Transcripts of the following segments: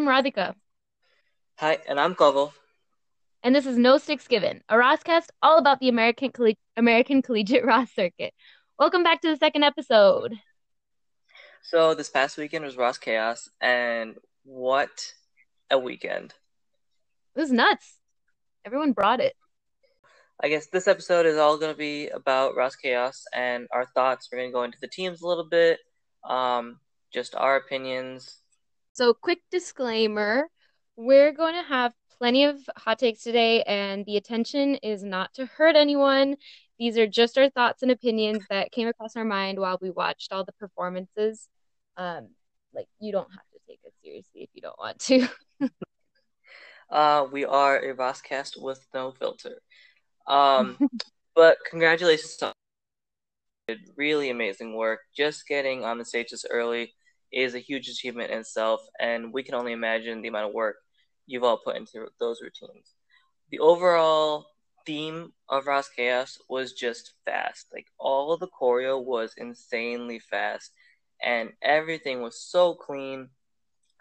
I'm Radhika. Hi, and I'm Koval. And this is No Sticks Given, a Raascast all about the American American Collegiate Raas Circuit. Welcome back to the second episode. So this past weekend was Raas Chaos, and what a weekend! It was nuts. Everyone brought it. I guess this episode is all going to be about Raas Chaos and our thoughts. We're going to go into the teams a little bit, um, just our opinions. So, quick disclaimer we're going to have plenty of hot takes today, and the intention is not to hurt anyone. These are just our thoughts and opinions that came across our mind while we watched all the performances. Um, like, you don't have to take it seriously if you don't want to. uh, we are a Raascast with no filter. Um, but congratulations to really amazing work. Just getting on the stage this early is a huge achievement in itself, and we can only imagine the amount of work you've all put into those routines. The overall theme of Raas Chaos was just fast. Like all the choreo was insanely fast, and everything was so clean.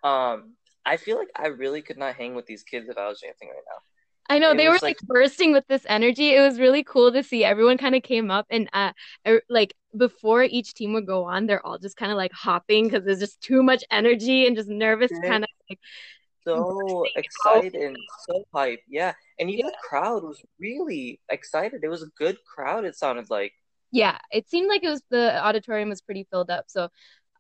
Um, I feel like I really could not hang with these kids if I was dancing right now. I know it they were like, like, bursting with this energy. It was really cool to see. Everyone kind of came up and uh er, like before each team would go on, they're all just kind of like hopping because there's just too much energy and just nervous yeah. kind of like so excited and so hype. Yeah. And even yeah. the crowd was really excited. It was a good crowd, it sounded like. Yeah. It seemed like it was the auditorium was pretty filled up. So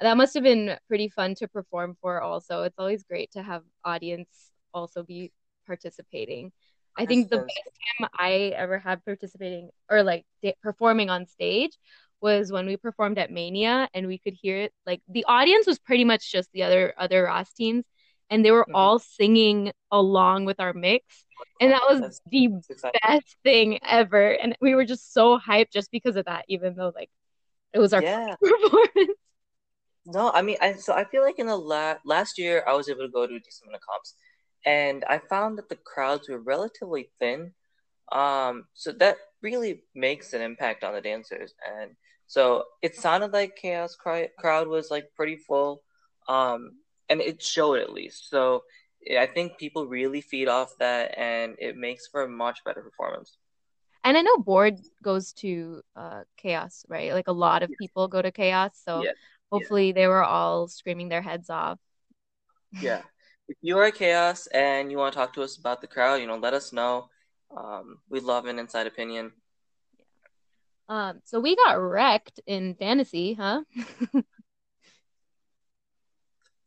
that must have been pretty fun to perform for also. It's always great to have audience also be participating. I think the best time I ever had participating or like performing on stage was when we performed at Mania and we could hear it like the audience was pretty much just the other other Raas teams and they were mm-hmm. all singing along with our mix and that was That's the best thing ever and we were just so hyped just because of that even though like it was our yeah. performance no i mean i so i feel like in the la- last year i was able to go to a decent amount of comps and I found that the crowds were relatively thin. Um, so that really makes an impact on the dancers, and so it sounded like Chaos cry- crowd was like pretty full, um, and it showed at least. So I think people really feed off that, and it makes for a much better performance. And I know board goes to uh, chaos, right? Like a lot of people go to chaos, so yeah. hopefully yeah. they were all screaming their heads off. Yeah, if you are chaos and you want to talk to us about the crowd, you know, let us know. Um, we love an inside opinion. Um, so we got wrecked in fantasy, huh?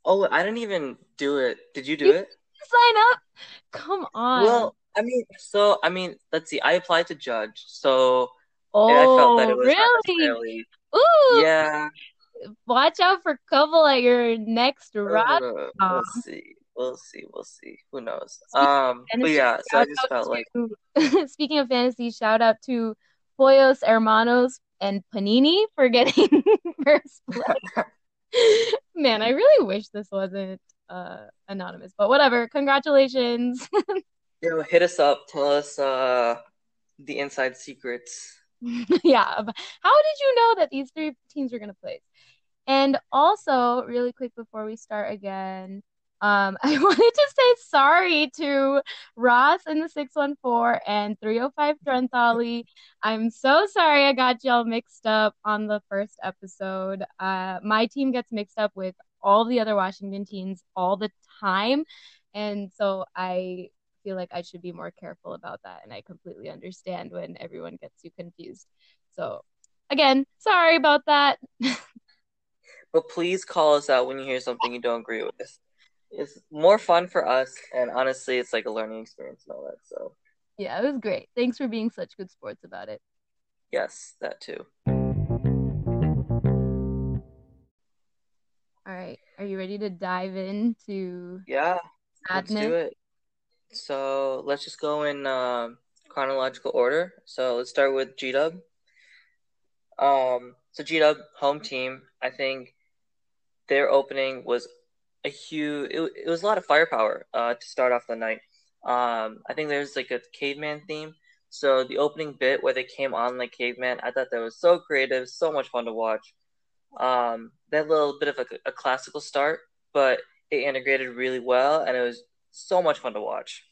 oh, I didn't even do it. Did you do you it? Sign up. Come on. Well, I mean, so I mean, let's see. I applied to judge, so oh, I felt that it was really? Ooh. Yeah. Watch out for couple at your next rock. Uh, let's see we'll see, we'll see. Who knows? Um, but yeah, so I just felt to, like. Speaking of fantasy, shout out to Pollos Hermanos and Panini for getting first place. Man, I really wish this wasn't uh anonymous, but whatever. Congratulations. you know, hit us up. Tell us uh the inside secrets. yeah. How did you know that these three teams were gonna play? And also, really quick before we start again, um, I wanted to say sorry to Raas in the 614 and 305 Drenthali. I'm so sorry I got y'all mixed up on the first episode. Uh, my team gets mixed up with all the other Washington teams all the time. And so I feel like I should be more careful about that. And I completely understand when everyone gets you confused. So, again, sorry about that. but please call us out when you hear something you don't agree with it's more fun for us, and honestly, it's like a learning experience and all that. So yeah, it was great. Thanks for being such good sports about it. Yes, that too. All right, are you ready to dive into yeah? Madness? Let's do it. So let's just go in uh, chronological order. So let's start with G Dub. Um, so G Dub home team. I think their opening was a huge. It, it was a lot of firepower uh, to start off the night. Um, I think there's like a caveman theme. So the opening bit where they came on like caveman, I thought that was so creative, so much fun to watch. Um, that little bit of a, a classical start, but it integrated really well, and it was so much fun to watch.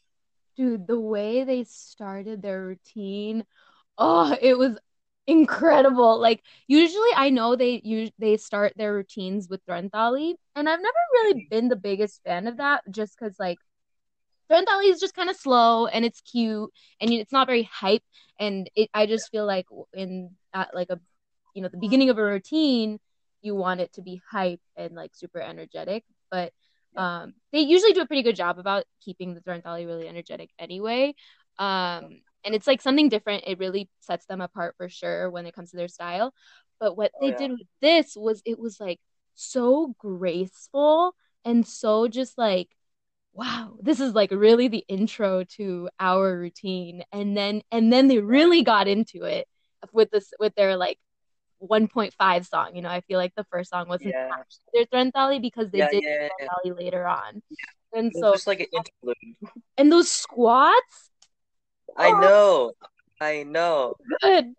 Dude, the way they started their routine, oh, it was incredible. Like usually I know they use they start their routines with Drenthali, and I've never really been the biggest fan of that just because like Drenthali is just kind of slow and it's cute and it's not very hype and it I just feel like in at like a you know the beginning of a routine you want it to be hype and like super energetic but um they usually do a pretty good job about keeping the Drenthali really energetic anyway. Um and it's like something different it really sets them apart for sure when it comes to their style but what Oh, they yeah. did with this was it was like so graceful and so just like wow this is like really the intro to our routine and then and then they really got into it with this with their like 1.5 song you know i feel like the first song wasn't Yeah. their Drenthali because they Yeah, did yeah, yeah. Later on and It so just like an interlude. and those squats I Oh. know. I know. good.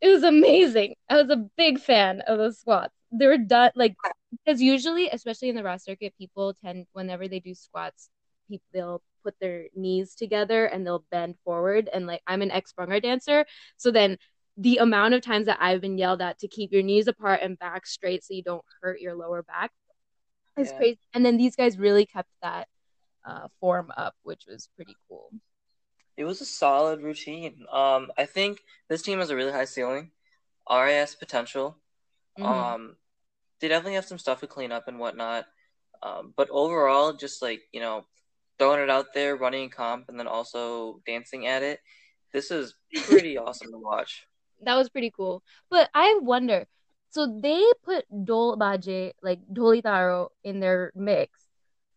It was amazing. I was a big fan of those squats. They were done like because usually, especially in the raas circuit, people tend whenever they do squats, people they'll put their knees together and they'll bend forward. And like I'm an ex Bhangra dancer, so then the amount of times that I've been yelled at to keep your knees apart and back straight so you don't hurt your lower back is Yeah. crazy. And then these guys really kept that uh, form up, which was pretty cool. It was a solid routine. Um, I think this team has a really high ceiling. RIS potential. Mhm. Um, they definitely have some stuff to clean up and whatnot. Um, but overall, just like, you know, throwing it out there, running comp, and then also dancing at it. This is pretty awesome to watch. that was pretty cool. But I wonder, so they put Dhol Baaje, like Dholi Taro, in their mix.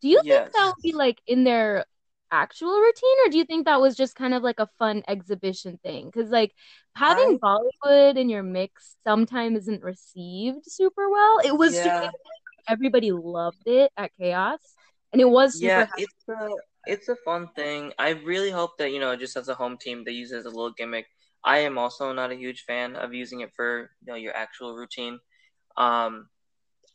Do you Yes. think that would be like in their actual routine, or do you think that was just kind of like a fun exhibition thing? Because like having Bollywood in your mix sometimes isn't received super well. It was Yeah. everybody loved it at Chaos, and it was super. Yeah, hype. it's a it's a fun thing. I really hope that, you know, just as a home team, they use it as a little gimmick. I am also not a huge fan of using it for, you know, your actual routine. Um,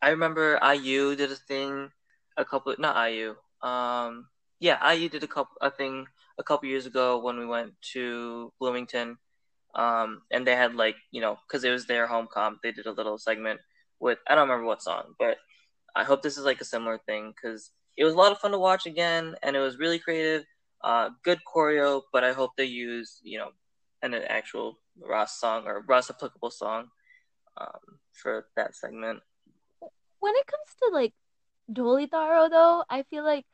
I remember IU did a thing a couple, not IU. Um, yeah, IU did a couple a thing a couple years ago when we went to Bloomington. Um, and they had like, you know, because it was their home comp, they did a little segment with I don't remember what song, but I hope this is like a similar thing because it was a lot of fun to watch again, and it was really creative, uh, good choreo. But I hope they use you know an, an actual Raas song or Raas applicable song um, for that segment. when it comes to like Dholi Taro though, I feel like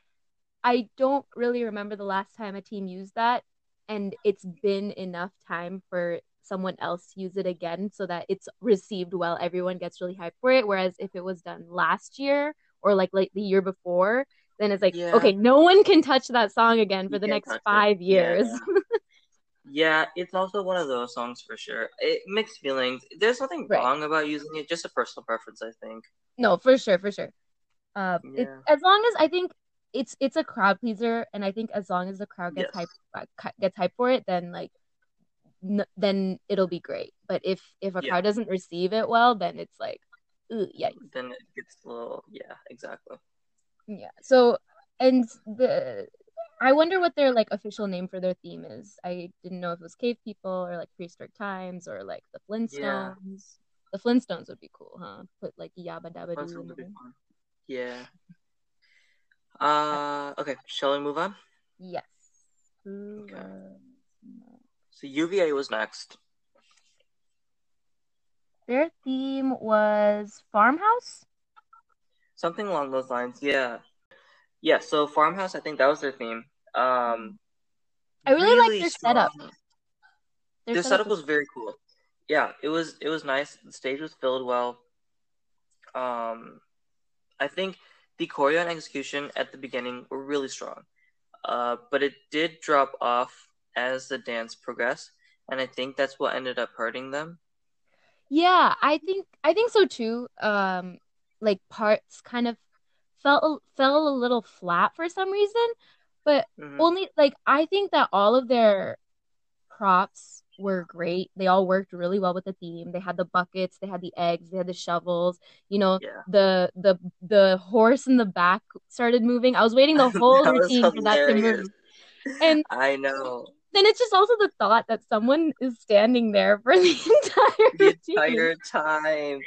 I don't really remember the last time a team used that and it's been enough time for someone else to use it again so that it's received well. Everyone gets really hyped for it. Whereas if it was done last year or like like the year before, then it's like, Yeah. okay, no one can touch that song again for You the next touch it. five years. Yeah. Yeah, it's also one of those songs for sure. It mixed feelings. There's nothing Right. wrong about using it, just a personal preference, I think. No, for sure, for sure. Uh, it, as long as I think it's it's a crowd pleaser, and I think as long as the crowd gets Yes. hype uh, gets hype for it, then like n- then it'll be great. But if if a Yeah. crowd doesn't receive it well, then it's like, ooh, yikes. Then it gets a little, yeah, exactly. Yeah. So and the I wonder what their like official name for their theme is. I didn't know if it was cave people or like prehistoric times or like the Yeah. Flintstones. The Flintstones would be cool, huh? Put like Yabba Dabba Doo in gonna be there. fun. Yeah. Uh, okay. Shall we move on? Yes. Okay. So UVA was next. Their theme was farmhouse. Something along those lines. Yeah. Yeah. So farmhouse. I think that was their theme. Um, I really like their strong. setup. Their, setup was very cool. Yeah, it was. It was nice. The stage was filled well. Um, I think the choreo and execution at the beginning were really strong. Uh, but it did drop off as the dance progressed, and I think that's what ended up hurting them. Yeah, I think I think so too. Um, like parts kind of felt fell a little flat for some reason, but Mhm. only like I think that all of their props were great. They all worked really well with the theme. They had the buckets, they had the eggs, they had the shovels. You know, Yeah. the the the horse in the back started moving. I was waiting the whole routine for that to move. And I know. then it's just also the thought that someone is standing there for the entire The routine. entire time.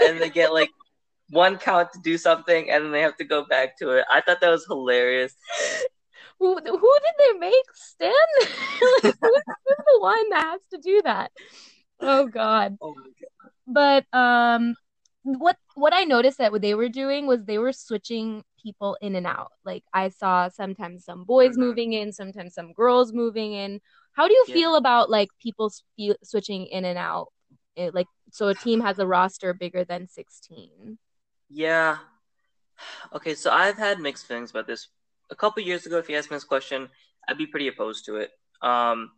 And they get like one count to do something and then they have to go back to it. I thought that was hilarious. Who who did they make stand like, who's, who's the one that has to do that? Oh God. Oh god. But um, what what I noticed that what they were doing was they were switching people in and out. Like I saw sometimes some boys Mhm. moving in, sometimes some girls moving in. How do you Yeah. feel about like people spe- switching in and out? It, like so a team has a roster bigger than 16. Yeah. Okay, so I've had mixed feelings about this. A couple years ago, if you asked me this question, I'd be pretty opposed to it. Um,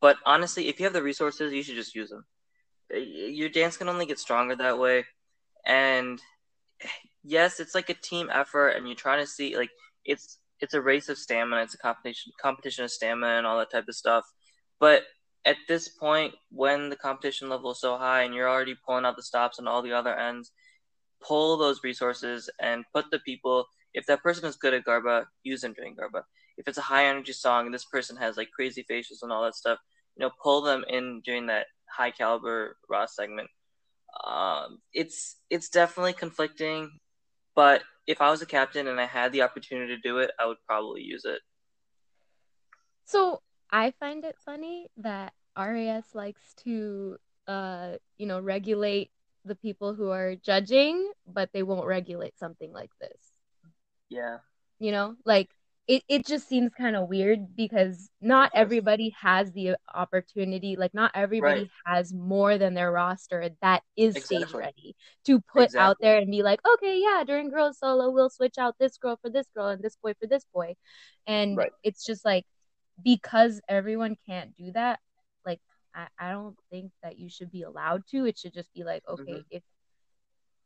but honestly, if you have the resources, you should just use them. Your dance can only get stronger that way. And yes, it's like a team effort, and you're trying to see like it's it's a race of stamina. It's a competition competition of stamina and all that type of stuff. But at this point, when the competition level is so high, and you're already pulling out the stops on all the other ends, pull those resources and put the people. If that person is good at Garba, use them during Garba. If it's a high energy song and this person has like crazy facials and all that stuff, you know, pull them in during that high caliber raas segment. Um, it's it's definitely conflicting, but if I was a captain and I had the opportunity to do it, I would probably use it. So I find it funny that RAS likes to, uh, you know, regulate the people who are judging, but they won't regulate something like this. Yeah, You know, like it, it just seems kind of weird because not everybody has the opportunity, like not everybody Right. has more than their roster that is stage ready to put out there and be like, okay, yeah, during girls solo, we'll switch out this girl for this girl and this boy for this boy. And Right. it's just like because everyone can't do that, like I, I don't think that you should be allowed to. It should just be like, okay, Mhm. if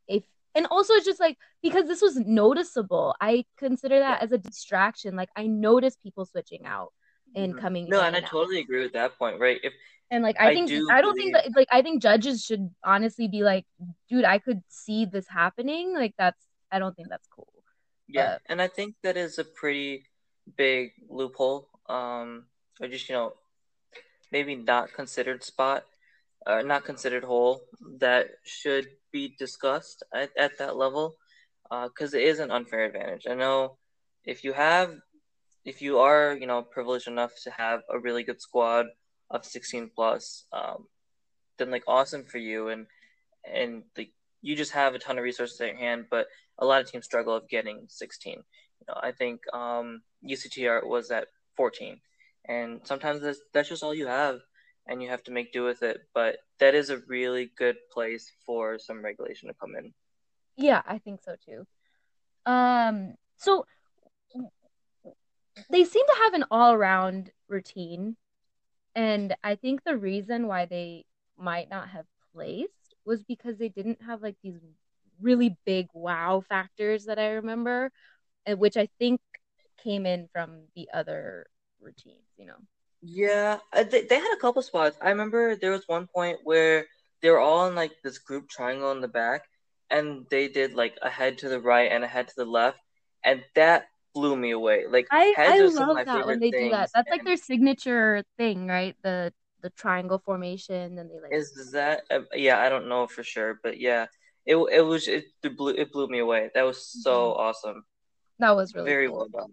if and also it's just like because this was noticeable, I consider that Yeah. as a distraction. Like I notice people switching out and Mhm. coming No, and I out. totally agree with that point. Right? If And like I I think do I don't think that like I think judges should honestly be like, dude, I could see this happening. Like that's I don't think that's cool. Yeah, But- and I think that is a pretty big loophole, um, or just you know, maybe not considered spot, or not considered whole that should be discussed at, at that level, because it is an unfair advantage. I know if you have, if you are, you know, privileged enough to have a really good squad of 16 plus, um, then like awesome for you, and and like you just have a ton of resources at your hand, but a lot of teams struggle of getting 16. You know, I think um, UCTR was at 14, and sometimes that's, that's just all you have, and you have to make do with it. But that is a really good place for some regulation to come in. Yeah, I think so too. Um, so they seem to have an all-around routine, and I think the reason why they might not have placed was because they didn't have like these really big wow factors that I remember, which I think came in from the other routines, you know. Yeah, uh, they, they had a couple spots. I remember there was one point where they were all in like this group triangle in the back, and they did like a head to the right and a head to the left, and that blew me away. Like I heads I are some of love that when they do that. That's like their signature thing, right? The the triangle formation, and they like Is is that? Uh, yeah, I don't know for sure, but yeah, it it was it blew it blew me away. That was so awesome. that was really Very cool. well done.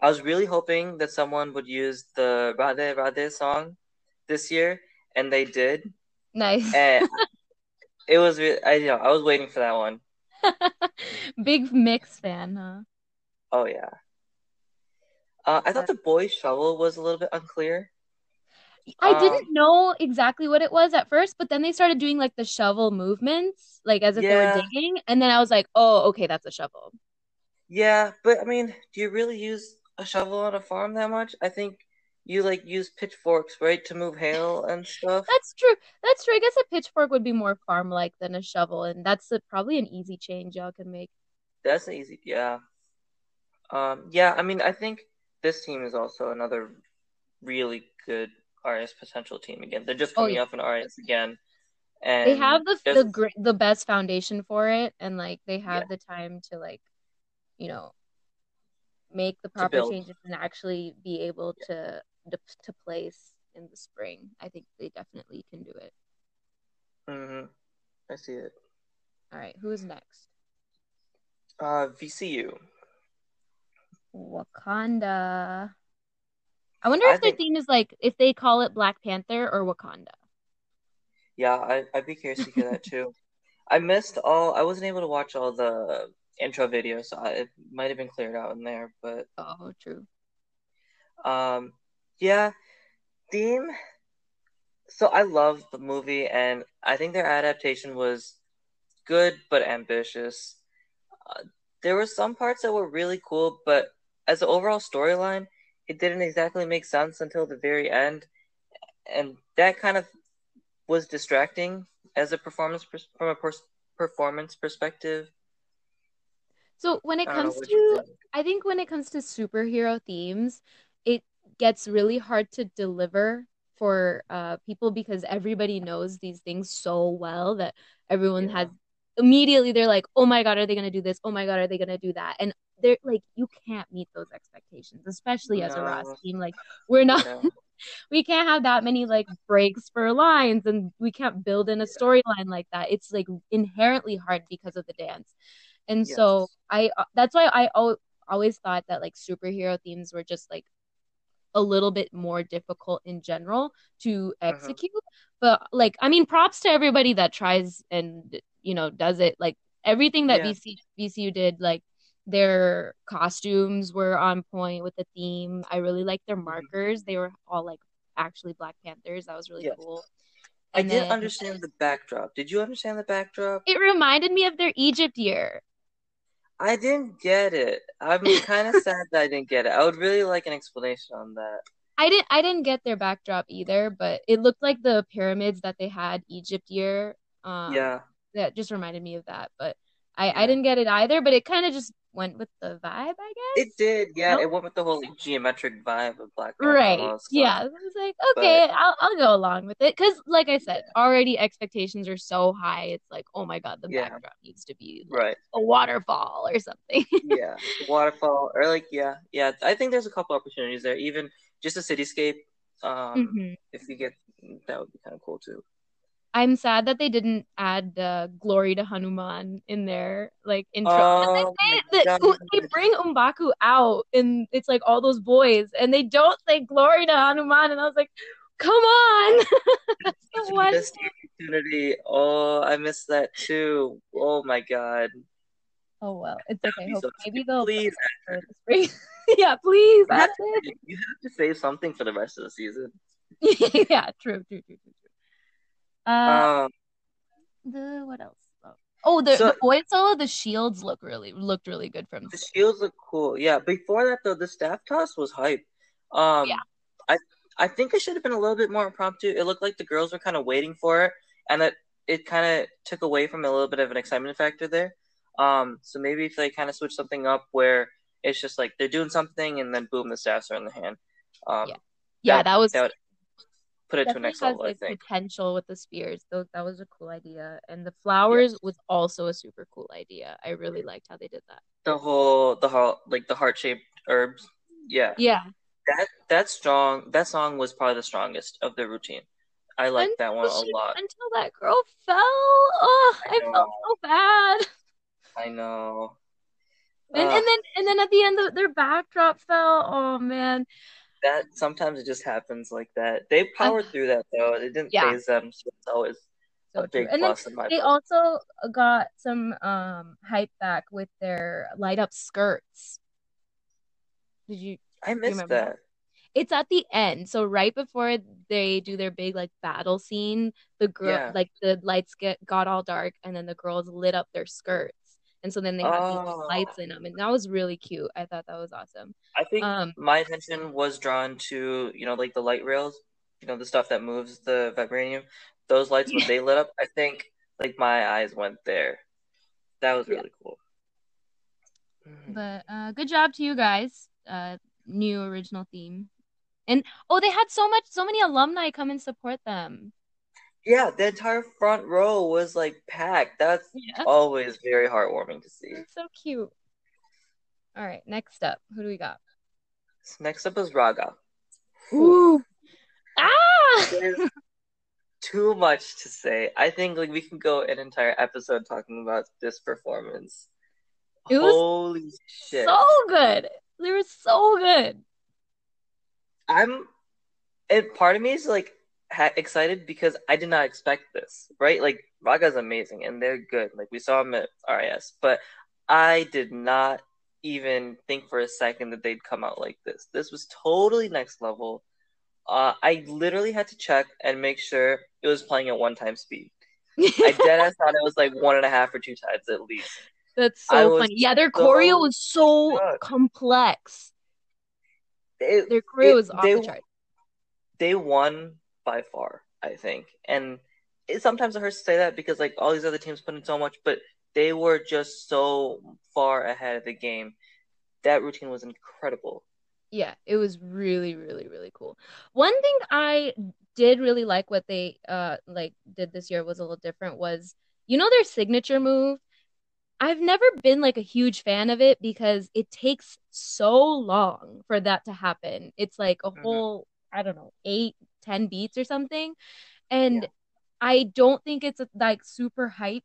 I was really hoping that someone would use the Radhe Radhe song this year, and they did. Nice. And it was re- I you know I was waiting for that one. Big mix fan, huh? Oh yeah. Uh, I thought the boy shovel was a little bit unclear. I Um, didn't know exactly what it was at first, but then they started doing like the shovel movements, like as if they were digging, and then I was like, "Oh, okay, that's a shovel." Yeah, but I mean, do you really use a shovel on a farm that much? I think you like use pitchforks, right, to move hail and stuff. That's true. That's true. I guess a pitchfork would be more farm-like than a shovel, and that's a, probably an easy change y'all can make. That's easy, yeah. Um, yeah, I mean, I think this team is also another really good RS potential team again. They're just Oh, coming yeah. off an RS again, and They have the there's- the great the best foundation for it, and like they have Yeah. the time to like, you know, make the proper changes and actually be able to to to place in the spring. I think they definitely can do it. Mhm. I see it. All right, who is next? Uh, VCU. Wakanda. I wonder I if their think- theme is like if they call it Black Panther or Wakanda. Yeah, I, I'd be curious to hear that too. I missed all. I wasn't able to watch all the intro video, So I, it might have been cleared out in there, but Oh, true. um, yeah, theme. So I love the movie, and I think their adaptation was good but ambitious. Uh, there were some parts that were really cool, but as an overall storyline, it didn't exactly make sense until the very end, and that kind of was distracting as a performance from a performance perspective. So when it I don't know comes to. I think when it comes to superhero themes, it gets really hard to deliver for uh people because everybody knows these things so well that everyone Yeah. has immediately they're like, "Oh my God, are they gonna do this? Oh my God, are they gonna do that?" And they're like, you can't meet those expectations, especially as a Raas team. Like, we're not, Yeah. we can't have that many like breaks for lines, and we can't build in a storyline like that. It's like inherently hard because of the dance. And so I uh, that's why I al- always thought that like superhero themes were just like a little bit more difficult in general to Uh-huh. execute. But like I mean props to everybody that tries and you know does it. Like everything that Yeah. VC VCU did like their costumes were on point with the theme. I really liked their markers. They were all like actually Black Panthers. That was really Yes. cool. I didn't then- understand the backdrop. Did you understand the backdrop? It reminded me of their Egypt year. I didn't get it. I'm kind of sad that I didn't get it. I would really like an explanation on that. I didn't I didn't get their backdrop either, but it looked like the pyramids that they had Egypt year. Um, yeah. that just reminded me of that. But I I didn't get it either. But it kind of just went with the vibe, I guess. It did, yeah. It went with the whole like, geometric vibe of Black Panther Right. Yeah. I was like, okay, I'll I'll go along with it. Cause like I said, already expectations are so high. It's like, oh my God, the Yeah. backdrop needs to be like Right. a waterfall or something. Yeah. Waterfall or like yeah, yeah. I think there's a couple opportunities there. Even just a cityscape. Um, Mhm. if you get that would be kind of cool too. I'm sad that they didn't add uh, "Glory to Hanuman" in their like intro. Oh They, the, God. they bring M'Baku out, and it's like all those boys, and they don't say "Glory to Hanuman," and I was like, "Come on!" That's the one. opportunity. Oh, I missed that too. Oh my god. Oh well, it's okay. So maybe they'll Please, the yeah, please. you have, to, you have to save something for the rest of the season. yeah, true, true, true, true. Uh, Um, the what else? Oh, the So- the boy solo, the shields look really looked really good from. the shields look cool. Yeah. Before that though, the staff toss was hype. Um, Yeah. I I think it should have been a little bit more impromptu. It looked like the girls were kind of waiting for it, and that it kind of took away from a little bit of an excitement factor there. Um, so maybe if they kind of switch something up where it's just like they're doing something and then boom, the staffs are in the hand. Um, Yeah. Yeah, that- that was that would put it to definitely next has level. I like think. potential with the spears. Though that was a cool idea, and the flowers was also a super cool idea. I really liked how they did that. The whole the whole like the heart shaped herbs. Yeah. Yeah, That that strong that song was probably the strongest of the routine. I like that one a lot. Until that girl fell, oh, I I, felt so bad. I know. And, Ugh, and then and then at the end, the, their backdrop fell. Oh man, that sometimes it just happens like that. They powered through that though. It didn't Yeah. phase them, so it's always so a big And plus in my they book. also got some um hype back with their light up skirts. Did you? I missed remember that. that? It's at the end, so right before they do their big like battle scene, the girl Yeah. like the lights get got all dark, and then the girls lit up their skirts, and so then they had these Oh. lights in them, and that was really cute. I thought that was awesome. I think Um, my attention was drawn to, you know, like the light rails, you know, the stuff that moves the vibranium. Those lights when they lit up, I think like my eyes went there. That was Yeah. really cool. Mhm. But uh, good job to you guys. Uh, new original theme. And oh, they had so much, so many alumni come and support them. Yeah, the entire front row was like packed. That's Yeah. always very heartwarming to see. So cute. All right, next up, who do we got? Next up is Raga. Ooh. Ah! There's too much to say. I think like we can go an entire episode talking about this performance. It was Holy shit. So good. They were so good. I'm and part of me is like ha- excited because I did not expect this, right? Like Raga's amazing and they're good. Like we saw them at RIS, but I did not even think for a second that they'd come out like this. This was totally next level. Uh, I literally had to check and make sure it was playing at one time speed. I dead ass thought it was like one and a half or two times at least. That's so funny. Yeah, their so choreo was so complex. It- Their choreo it- was off they, the chart. they won by far, I think. And it, sometimes it hurts to say that because like all these other teams put in so much, but they were just so far ahead of the game. That routine was incredible. Yeah, it was really, really, really cool. One thing I did really like what they uh like did this year was a little different was you know their signature move? I've never been like a huge fan of it because it takes so long for that to happen. It's like a Mhm. whole, I don't know, eight, ten beats or something. And Yeah. I don't think it's like super hype,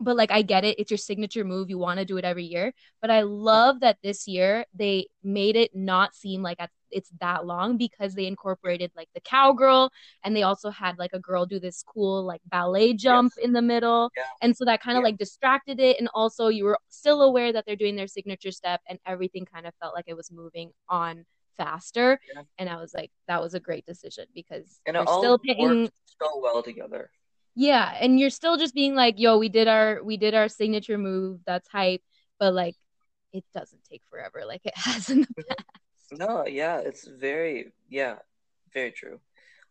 but like I get it. It's your signature move. You want to do it every year. But I love that this year they made it not seem like it's that long because they incorporated like the cowgirl and they also had like a girl do this cool like ballet jump Yes. in the middle. Yeah. And so that kind of Yeah. like distracted it. And also you were still aware that they're doing their signature step and everything kind of felt like it was moving on faster. Yeah. And I was like, that was a great decision because And it all still paying so well together. yeah, and you're still just being like, yo, we did our we did our signature move, that's hype, but like it doesn't take forever like it has in the past. No, yeah, it's very yeah, very true.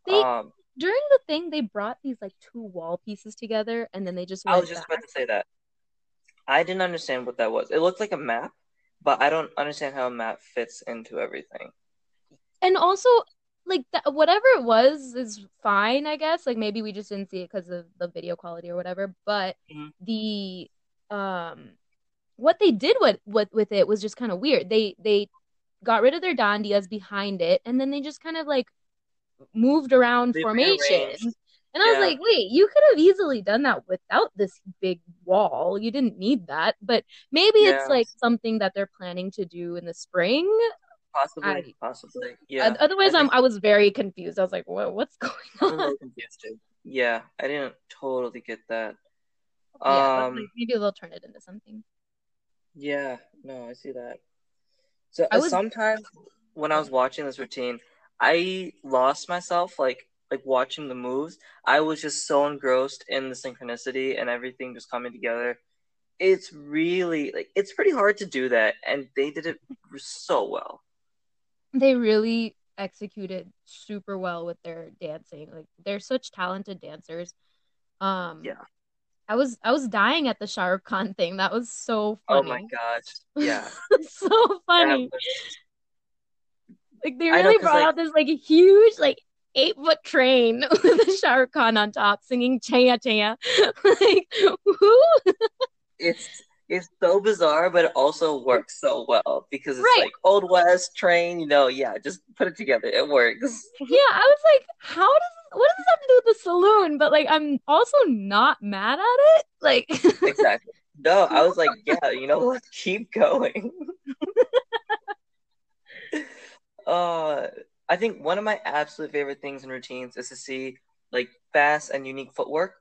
They Um, during the thing they brought these like two wall pieces together and then they just I was just back. about to say that. I didn't understand what that was. It looked like a map, but I don't understand how Matt fits into everything. And also like that whatever it was is fine, I guess. Like maybe we just didn't see it because of the video quality or whatever, but Mhm. the um what they did with with with it was just kind of weird. They they got rid of their dandias behind it and then they just kind of like moved around They formation. rearranged. And I was like, wait, you could have easily done that without this big wall. You didn't need that. But maybe it's like something that they're planning to do in the spring. Possibly, I possibly. Yeah. otherwise I I'm I was very confused. I was like, what what's going I was a on? too. Yeah, I didn't totally get that. Yeah, Um, like maybe they'll turn it into something. yeah, no, I see that. So I uh, was sometimes when I was watching this routine, I lost myself, like like watching the moves. I was just so engrossed in the synchronicity and everything just coming together. It's really like it's pretty hard to do that, and they did it so well. they really executed super well with their dancing. Like they're such talented dancers. Um Yeah. I was I was dying at the Shah Rukh Khan thing. That was so funny. Oh my gosh. Yeah. so funny. was Like they I know really brought like out this like huge like eight foot train with a Shah Khan on top singing Chaiyya Chaiyya. like who? it's it's so bizarre, but it also works so well because it's Right. like Old West train, you know, yeah, just put it together. It works. Yeah, I was like, how does what does this have to do with the saloon? But like I'm also not mad at it. Like Exactly. No, I was like, yeah, you know what? Keep going. uh I think one of my absolute favorite things in routines is to see like fast and unique footwork.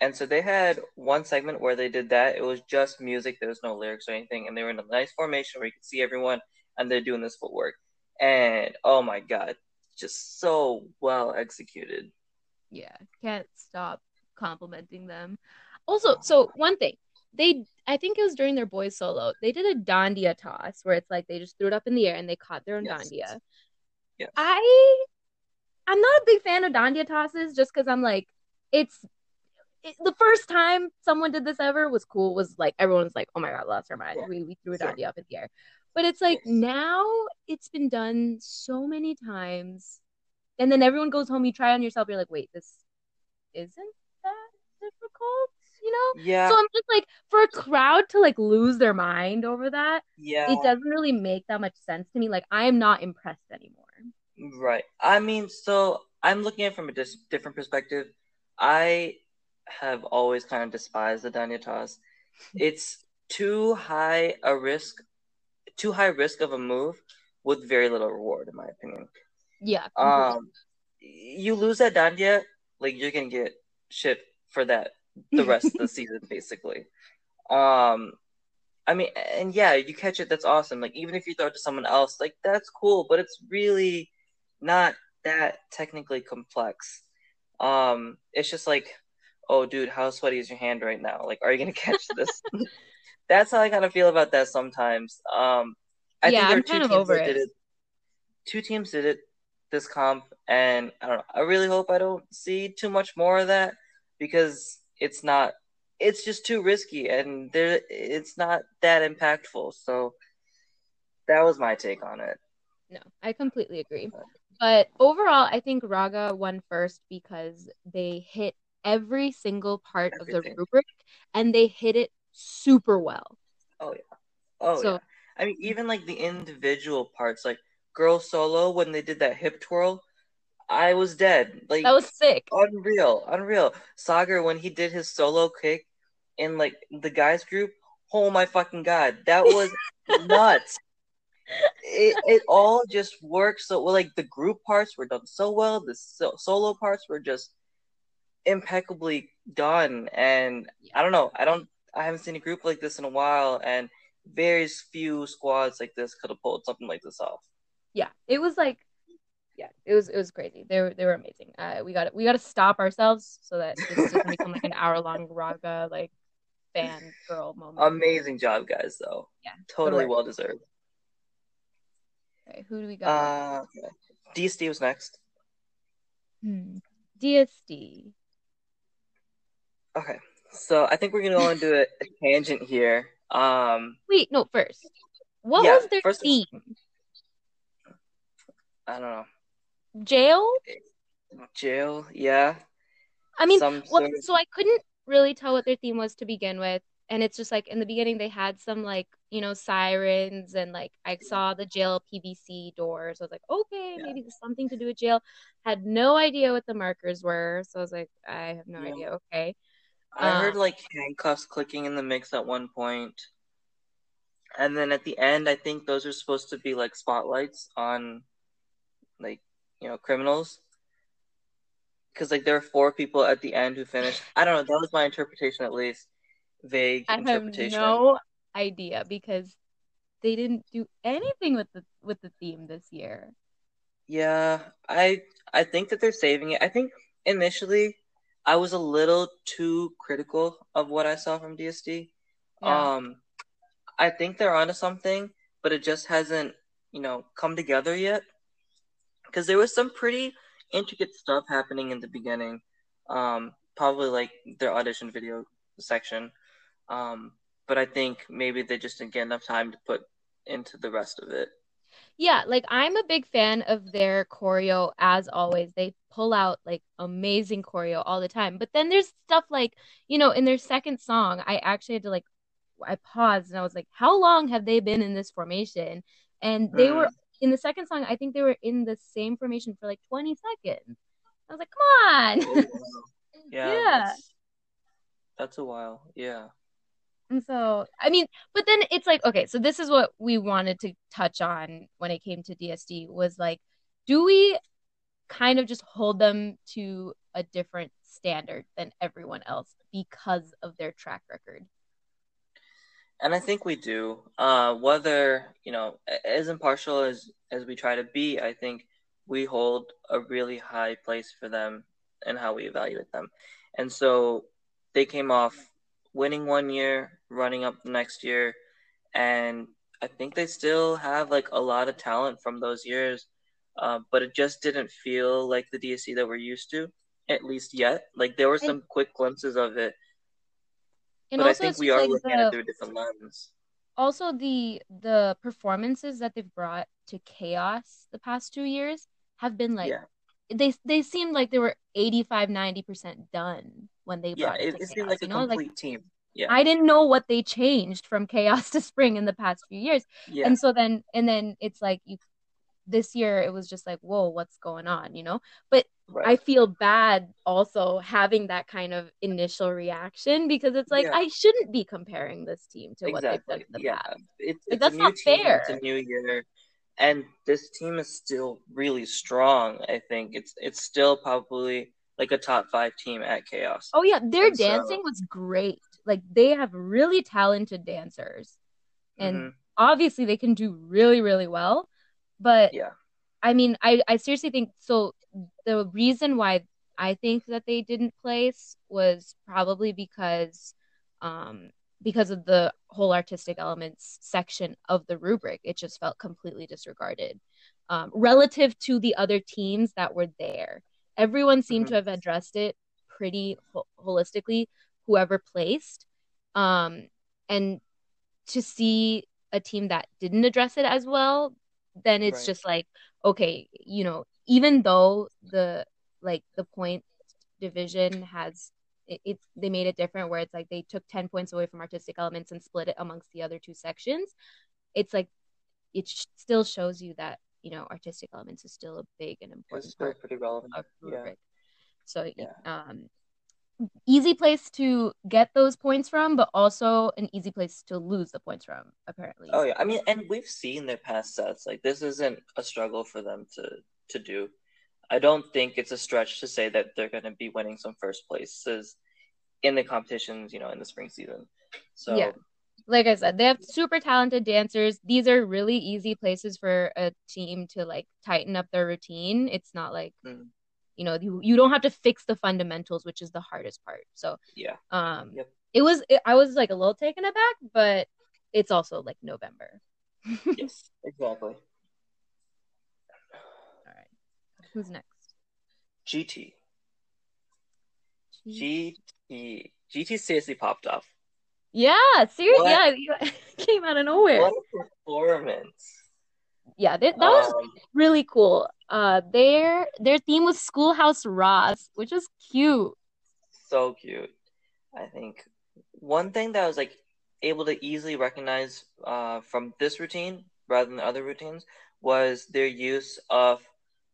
And so they had one segment where they did that. It was just music, there was no lyrics or anything, and they were in a nice formation where you could see everyone and they're doing this footwork. And oh my god, just so well executed. yeah, can't stop complimenting them. Also, so one thing, they I think it was during their boys solo, they did a dandia toss where it's like they just threw it up in the air and they caught their own Yes. dandia. Yes. I I'm not a big fan of dandia tosses just because I'm like it's it, the first time someone did this ever was cool. Was like everyone's like, oh my god, lost our mind. Yeah. We we threw a Sure. dandia up in the air. But it's like now it's been done so many times. And then everyone goes home, you try on yourself, you're like, wait, this isn't that difficult, you know? Yeah, So I'm just like, for a crowd to like lose their mind over that, yeah, it doesn't really make that much sense to me. Like, I am not impressed anymore. Right. I mean, so I'm looking at it from a dis different perspective. I have always kind of despised the dandia toss. It's too high a risk, too high risk of a move with very little reward, in my opinion. Yeah. completely. Um, you lose that dandia, like you're gonna get shit for that the rest of the season, basically. Um, I mean, and yeah, you catch it, that's awesome. Like even if you throw it to someone else, like that's cool, but it's really not that technically complex. Um, it's just like, oh, dude, how sweaty is your hand right now? Like, are you gonna catch this? That's how I kind of feel about that sometimes. Um, I Yeah, think there I'm are two teams over that did it. it. Two teams did it this comp, and I don't know. I really hope I don't see too much more of that because it's not. It's just too risky, and there, it's not that impactful. So that was my take on it. No, I completely agree. But overall, I think Raga won first because they hit every single part of the rubric and they hit it super well. Oh yeah. Oh So- yeah. I mean, even like the individual parts, like girl solo when they did that hip twirl, I was dead. Like That was sick. unreal, unreal. Sagar when he did his solo kick in like the guys group, oh my fucking god, that was nuts. It it all just worked so well. Like the group parts were done so well. The so- solo parts were just impeccably done. And I don't know. I don't. I haven't seen a group like this in a while, and very few squads like this could have pulled something like this off. Yeah, it was like, yeah, it was it was crazy. They were they were amazing. Uh, we got we got to stop ourselves so that this doesn't become like an hour long Raga like fan girl moment. Amazing job, guys. Though. Yeah, Totally well deserved. Okay, who do we got? Uh. DSD was next. Hmm. DSD. Okay, so I think we're gonna go into a, a tangent here. Um, Wait, no, first. What Yeah, was their first- theme? I don't know. Jail? Jail, yeah. I mean, well, sort of- so I couldn't really tell what their theme was to begin with. And it's just like in the beginning, they had some like, you know, sirens and like I saw the jail PVC doors. I was like, okay, Yeah. maybe there's something to do with jail. Had no idea what the markers were. So I was like, I have no Yeah. idea. Okay. I heard Um, like handcuffs clicking in the mix at one. And then at the end, I think those are supposed to be like spotlights on like, you know, criminals. Because like there were four people at the end who finished. I don't know. That was my interpretation, at least. Vague I have no idea because they didn't do anything with the with the theme this year. Yeah, I I think that they're saving it. I think initially I was a little too critical of what I saw from DSD. Yeah. Um, I think they're onto something, but it just hasn't, you know, come together yet. Because there was some pretty intricate stuff happening in the beginning. Um, probably like their audition video section. Um, but I think maybe they just didn't get enough time to put into the rest of it. Yeah, like I'm a big fan of their choreo as always. They pull out like amazing choreo all the time. But then there's stuff like, you know, in their second song, I actually had to like I paused and I was like, how long have they been in this formation? And they Mm. were in the second song, I think they were in the same formation for like 20 seconds. I was like, come on. Oh. Yeah, Yeah. That's, that's a while. Yeah. And so, I mean, but then it's like, okay, so this is what we wanted to touch on when it came to DSD was like, do we kind of just hold them to a different standard than everyone else because of their track record? And I think we do. Uh, whether you know, as impartial as as we try to be, I think we hold a really high place for them and how we evaluate them. And so they came off winning one year, running up the next year, and I think they still have like a lot of talent from those years. Uh, but it just didn't feel like the DSD that we're used to, at least yet. Like there were some quick glimpses of it, And but I think we are like looking at it through a different lens. also the the performances that they've brought to chaos the past two years have been like Yeah. they they seemed like they were 85 90% done when they Yeah, brought it, it, it seemed like a you know complete like team. Yeah. I didn't know what they changed from chaos to spring in the past few years yeah. and so then and then it's like you this year it was just like whoa what's going on you know but right. I feel bad also having that kind of initial reaction because it's like Yeah. I shouldn't be comparing this team to what they've done in the Yeah. past. It's Like, it's that's not team, it's a new year. And this team is still really strong, I think. It's it's still probably like a top five team at Chaos. Oh yeah, their And so- dancing was great. Like they have really talented dancers. And Mhm. obviously they can do really really well. But Yeah. I mean, I I seriously think so the reason why I think that they didn't place was probably because um because of the whole artistic elements section of the rubric. It just felt completely disregarded. Um, relative to the other teams that were there. Everyone seemed Mhm. to have addressed it pretty ho- holistically, whoever placed. Um, and to see a team that didn't address it as well, then it's Right. just like, okay, you know, even though the like the point division has it, it they made it different where it's like they took 10 points away from artistic elements and split it amongst the other two sections it's like it sh- still shows you that you know artistic elements is still a big and It's important still part pretty relevant. Yeah. so Yeah. um easy place to get those points from but also an easy place to lose the points from apparently Oh yeah, I mean, and we've seen their past sets. Like this isn't a struggle for them to to do. I don't think it's a stretch to say that they're going to be winning some first places in the competitions, you know, in the spring season. So Yeah. Like I said, they have super talented dancers. These are really easy places for a team to like tighten up their routine. It's not like Mm. you know you you don't have to fix the fundamentals, which is the hardest part. So yeah, um, Yep. it was it, I was like a little taken aback, but it's also like November. yes, exactly. All right, who's next? GT, GT, GT seriously popped off. Yeah, seriously, yeah, you came out of nowhere. What a performance! Yeah, that, that was Um, really cool. Uh, their their theme was Schoolhouse Raas, which is cute. so cute. I think one thing that I was like able to easily recognize uh, from this routine rather than the other routines was their use of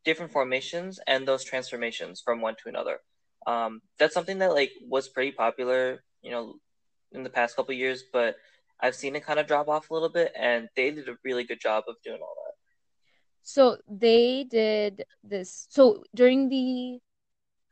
different formations and those transformations from one to another. Um, that's something that like was pretty popular, you know, in the past couple years, but I've seen it kind of drop off a little bit, and they did a really good job of doing all that. So they did this. So during the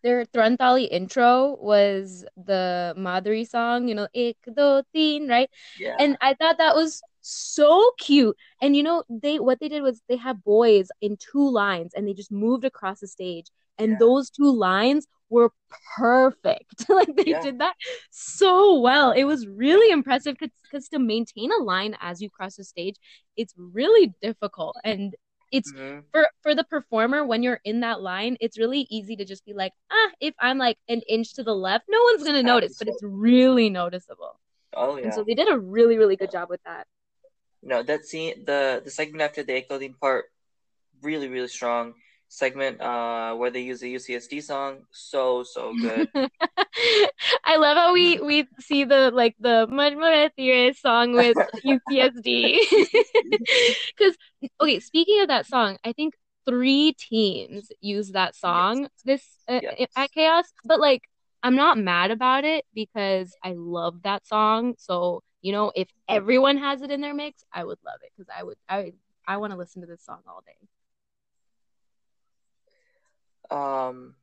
their Thrantali intro was the Madhuri song, you know, ek do teen, right? Yeah, And I thought that was so cute. And you know, they what they did was they had boys in two lines and they just moved across the stage. And Yeah. those two lines were perfect. like they Yeah. did that so well. It was really impressive because to maintain a line as you cross the stage, it's really difficult. And it's Mhm. for for the performer when you're in that line it's really easy to just be like ah if i'm like an inch to the left no one's gonna notice but it's really noticeable oh yeah. and so they did a really really good job with that No, that scene, the the segment after the clothing part, really really strong segment. Uh, where they use the UCSD song, so so good. i love how we we see the like the much more theorist song with UCSD because okay speaking of that song i think three teams use that song this uh, Yes. at chaos but like i'm not mad about it because i love that song so you know if everyone has it in their mix i would love it because i would i i want to listen to this song all day Um,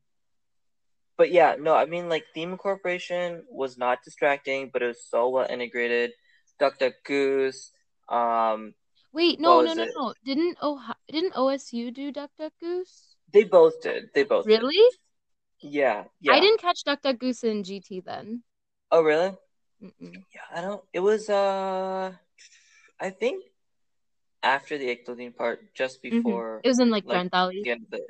but yeah, no, I mean like theme incorporation was not distracting, but it was so well integrated. Duck Duck Goose. Um, wait no no no it? no didn't oh didn't osu do duck duck goose they both did. They both did. really Yeah, yeah. i didn't catch duck duck goose in gt then Oh, really? Mm-mm. Yeah, I don't. It was uh, I think after the clothing part, just Mhm. before it was in like like, end of the.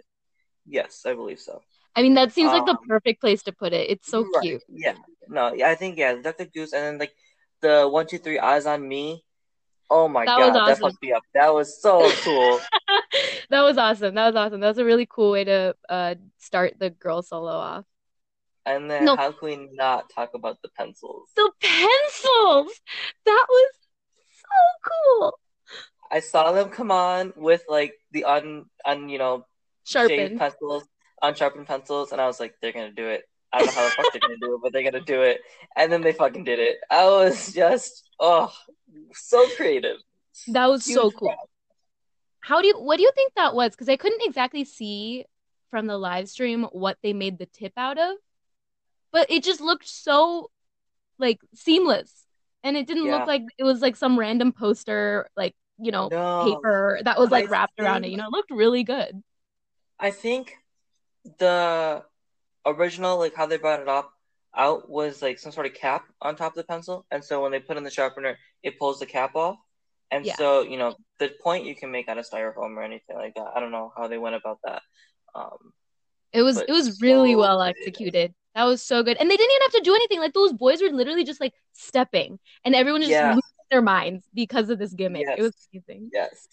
Yes, I believe so. I mean, that seems like the Um, perfect place to put it. It's so Right. cute. Yeah. No, yeah, I think yeah, Duck Goose, and then like the one, two, three eyes on me. Oh my That god, was that awesome. fucked me up. That was so cool. That was awesome. That was awesome. That was a really cool way to uh start the girl solo off. And then No, how can we not talk about the pencils? the pencils. That was so cool. I saw them come on with like the un un you know Sharpened. pencils, unsharpened pencils, and I was like, they're gonna do it. I don't know how the fuck they're gonna do it, but they're gonna do it. And then they fucking did it. I was just oh so creative. That was so cool. props. How do you what do you think that was? Because I couldn't exactly see from the live stream what they made the tip out of, but it just looked so like seamless. And it didn't Yeah. look like it was like some random poster, like, you know, No, paper that was like wrapped around it. You know, it looked really good. I think the original, like how they brought it up out, was like some sort of cap on top of the pencil, and so when they put in the sharpener, it pulls the cap off. And Yeah. so, you know, the point you can make out of styrofoam or anything like that. I don't know how they went about that. Um, It was it was really so well executed. That was so good. And they didn't even have to do anything. Like those boys were literally just like stepping and everyone just Yeah. losing their minds because of this gimmick. It was amazing. Yes.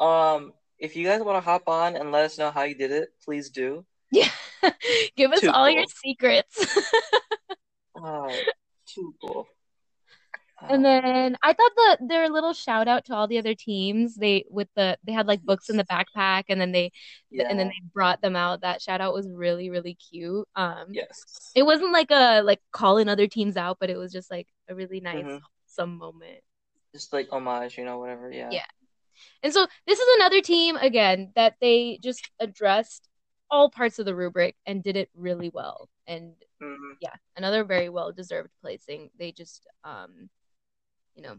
Um, if you guys want to hop on and let us know how you did it, please do. Yeah. Give us Too all your secrets. Oh, too cool. And Um, then I thought the their little shout out to all the other teams. They with the they had like books in the backpack and then they and then they brought them out. That shout out was really, really cute. Um Yes. it wasn't like a like calling other teams out, but it was just like a really nice hmm some moment. Just like homage, you know, whatever. Yeah. Yeah. And so this is another team again that they just addressed all parts of the rubric and did it really well. And hmm yeah, another very well deserved placing. They just um, you know,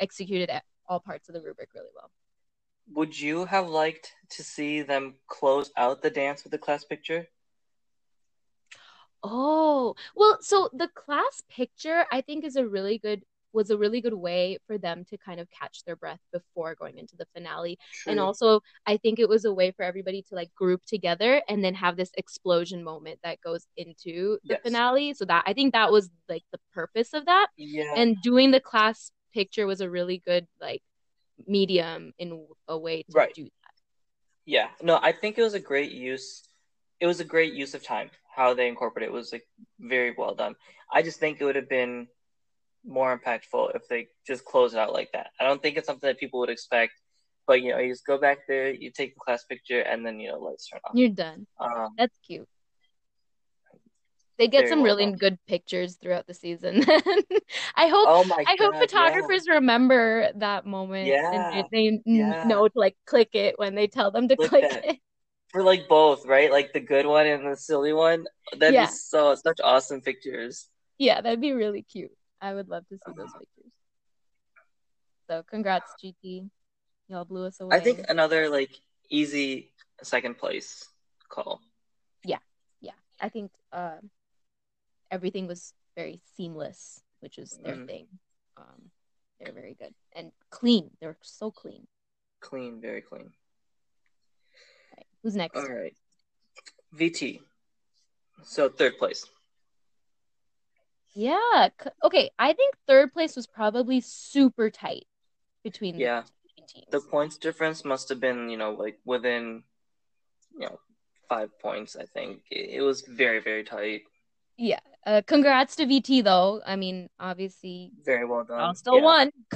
executed at all parts of the rubric really well. Would you have liked to see them close out the dance with the class picture? Oh, well, so the class picture I think is a really good was a really good way for them to kind of catch their breath before going into the finale. And also I think it was a way for everybody to like group together and then have this explosion moment that goes into the Yes. finale. So that I think that was like the purpose of that. Yeah. And doing the class picture was a really good like medium in a way to Right. do that. Yeah. No, I think it was a great use. It was a great use of time. How they incorporate it was like very well done. I just think it would have been more impactful if they just close it out like that. I don't think it's something that people would expect. But you know, you just go back there, you take the class picture, and then you know, lights turn off. You're done. Um, That's cute. They get some well really done. good pictures throughout the season. I hope Oh my I hope God, yeah. photographers remember that moment Yeah. they, they Yeah. know to like click it when they tell them to Click click it. For like both, right? Like the good one and the silly one. That'd Yeah. be so such awesome pictures. Yeah, that'd be really cute. I would love to see those pictures. So congrats, GT. Y'all blew us away. I think another like easy second place call. yeah, yeah. I think uh, everything was very seamless, which is their Mhm. thing. Um, they're very good and clean. They're so clean. Clean, very clean. Right. Who's next? All right. VT. So third place. Yeah. Okay. I think third place was probably super tight between Yeah. the teams. The points difference must have been, you know, like within, you know, five points, I think. It, was very, very tight. Yeah. Uh, congrats to VT though. I mean, obviously, Very well done. y'all still Yeah. won.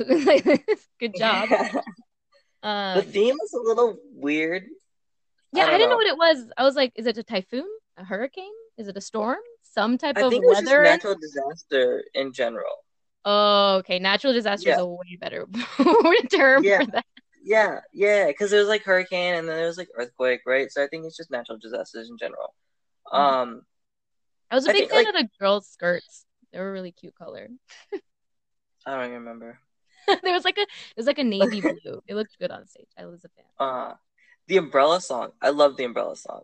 Good job. the Um, theme is a little weird. yeah, I, don't didn't know know. what it was. I was like, is it a typhoon? A hurricane? Is it a storm? Some type I of think it was just weather? natural disaster in general. Oh, okay. Natural disaster is a way better term Yeah. for that. Yeah, yeah, because it was like hurricane and then there was like earthquake, right? So I think it's just natural disasters in general. Mhm. Um, I was a I big think, fan like- of the girls' skirts. They were really cute color. I don't even remember. there was like a it was like a navy blue. It looked good on stage. I was a fan. Uh, the umbrella song. I love the umbrella song.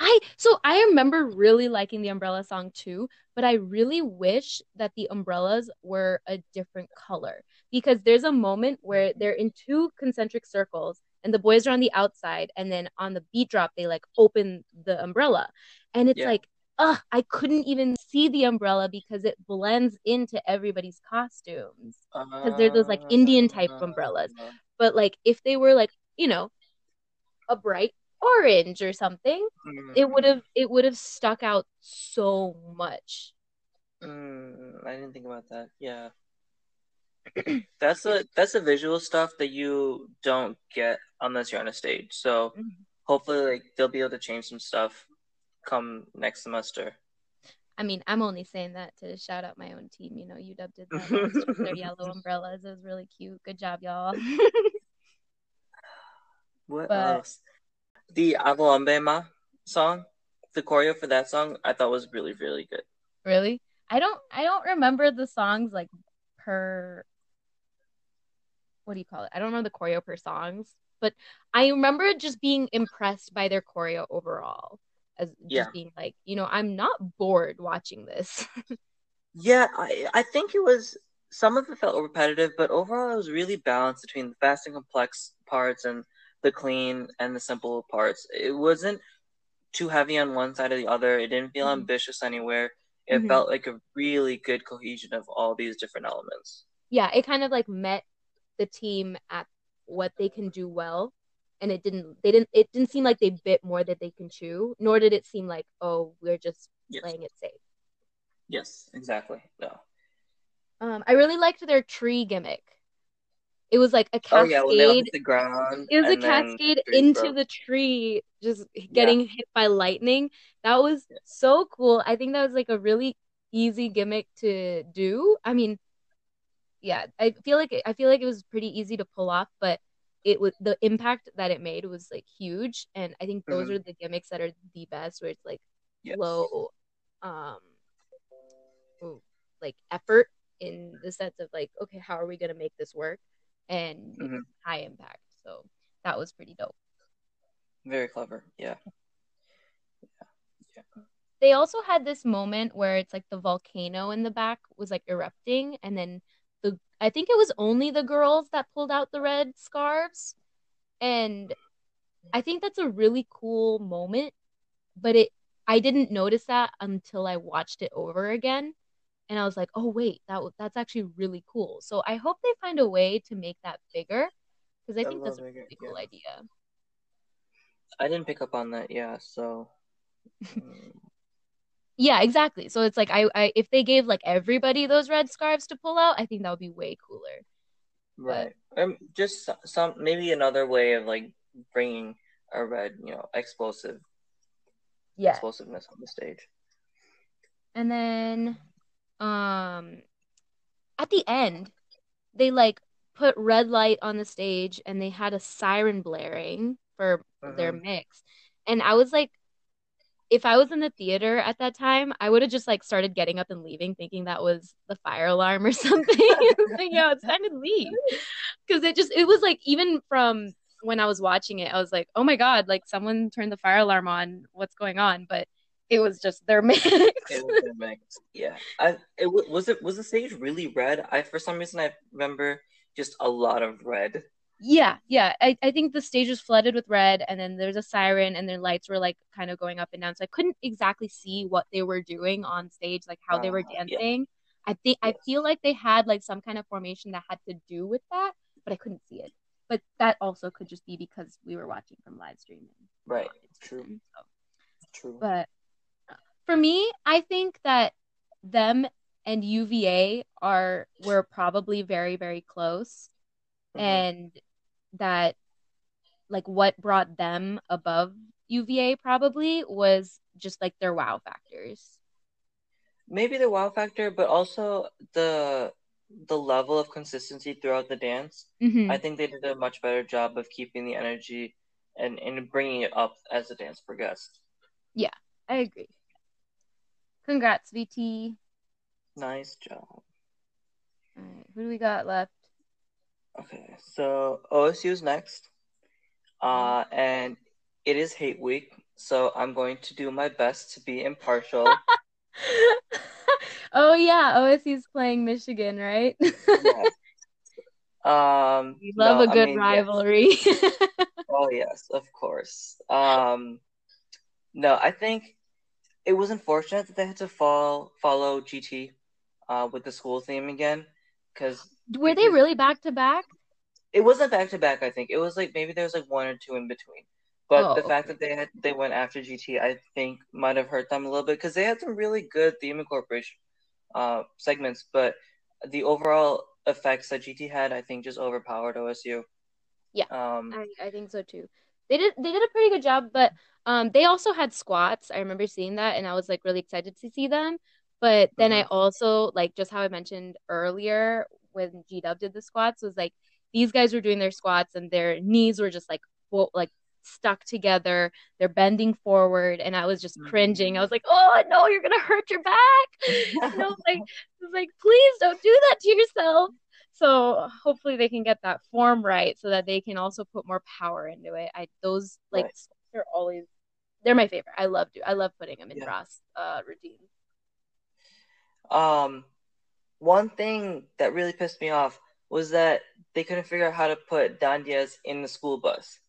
I so I remember really liking the umbrella song too, but I really wish that the umbrellas were a different color because there's a moment where they're in two concentric circles and the boys are on the outside and then on the beat drop they like open the umbrella and it's Yeah. like ugh, I couldn't even see the umbrella because it blends into everybody's costumes. Because they're those like Indian type umbrellas. Uh, But like if they were like, you know, a bright orange or something, it would have it would have stuck out so much. Mm, I didn't think about that. Yeah. That's the that's the visual stuff that you don't get unless you're on a stage. So hopefully like they'll be able to change some stuff come next semester. I mean, I'm only saying that to shout out my own team. You know, UW did that last year with their yellow umbrellas. It was really cute. Good job, y'all. What But- else? The Avalambema song, the choreo for that song I thought was really, really good. really? I don't I don't remember the songs like per what do you call it? I don't remember the choreo per songs, but I remember just being impressed by their choreo overall. As just Yeah. being like, you know, I'm not bored watching this. Yeah, I I think it was some of it felt repetitive, but overall it was really balanced between the fast and complex parts and the clean and the simple parts. It wasn't too heavy on one side or the other. It didn't feel Mhm. ambitious anywhere. It Mhm. felt like a really good cohesion of all these different elements. yeah, it kind of like met the team at what they can do well. And it didn't they didn't it didn't seem like they bit more that they can chew, nor did it seem like, oh, we're just Yes. playing it safe. Yes, exactly. No. Um, I really liked their tree gimmick. It was like a cascade. Oh yeah, when they hit the ground. it was a cascade into broke. the tree, just getting hit by lightning. That was Yeah. so cool. I think that was like a really easy gimmick to do. I mean, yeah, I feel like I feel like it was pretty easy to pull off, but it was the impact that it made was like huge. And I think those Mhm. are the gimmicks that are the best, where it's like Yes. low, um, ooh, like effort in the sense of like, okay, how are we gonna make this work, and Mhm. high impact. So that was pretty dope. Very clever. yeah. Yeah. They also had this moment where it's like the volcano in the back was like erupting, and then the I think it was only the girls that pulled out the red scarves, and I think that's a really cool moment. But it I didn't notice that until I watched it over again, and I was like, oh wait, that w- that's actually really cool. So I hope they find a way to make that bigger because I think that's a little bigger, really cool yeah. idea. I didn't pick up on that. Yeah. So. Yeah, exactly. So it's like I, I if they gave like everybody those red scarves to pull out, I think that would be way cooler. Right. Um, just some maybe another way of like bringing a red, you know, explosive Yeah. explosiveness on the stage. And then um at the end, they like put red light on the stage and they had a siren blaring for their Mhm. mix. And I was like if I was in the theater at that time, I would have just like started getting up and leaving thinking that was the fire alarm or something. Like, yo, it's time to leave. Cuz it just it was like even from when I was watching it, I was like, "Oh my god, like someone turned the fire alarm on. What's going on?" But it was just their mix. It was a mix. Yeah. I it was it was the stage really red? I for some reason I remember just a lot of red. Yeah, yeah. I, I think the stage was flooded with red, and then there's a siren, and their lights were like kind of going up and down. So I couldn't exactly see what they were doing on stage, like how they were yeah. dancing. I think I feel like they had like some kind of formation that had to do with that, but I couldn't see it. But that also could just be because we were watching from live streaming. Right. True. so. True. But uh, for me, I think that them and UVA are were probably very, very close Mhm. and that like what brought them above UVA probably was just like their wow factors. Maybe the wow factor, but also the the level of consistency throughout the dance. Mhm. I think they did a much better job of keeping the energy and, and bringing it up as the dance progressed. Yeah, I agree. Congrats, VT. Nice job. All right, who do we got left? Okay, so OSU's next. Uh, and it is hate week, so I'm going to do my best to be impartial. oh yeah, OSU's playing Michigan, right? Yes. Um, We love no, a I good mean, yes. rivalry. Oh yes, of course. Um, no, I think it was unfortunate that they had to fall follow GT uh, with the school theme again because were they really back to back? It wasn't back to back. I think it was like maybe there was like one or two in between. But oh, the okay. fact that they had they went after GT, I think might have hurt them a little bit because they had some really good theme incorporation uh, segments, but the overall effects that GT had, I think, just overpowered OSU. Yeah, um, I, I think so too. They did they did a pretty good job, but um, they also had squats. I remember seeing that, and I was like really excited to see them. But then mm-hmm. I also like just how I mentioned earlier when G Dub did the squats was like these guys were doing their squats and their knees were just like like stuck together. They're bending forward, and I was just cringing. I was like, "Oh no, you're gonna hurt your back!" you know, like, I was like, "Please don't do that to yourself." So hopefully they can get that form right, so that they can also put more power into it. I those like right. they're always they're my favorite. I love do I love putting them in yeah. Raas uh, routines. Um, one thing that really pissed me off was that they couldn't figure out how to put dandias in the school bus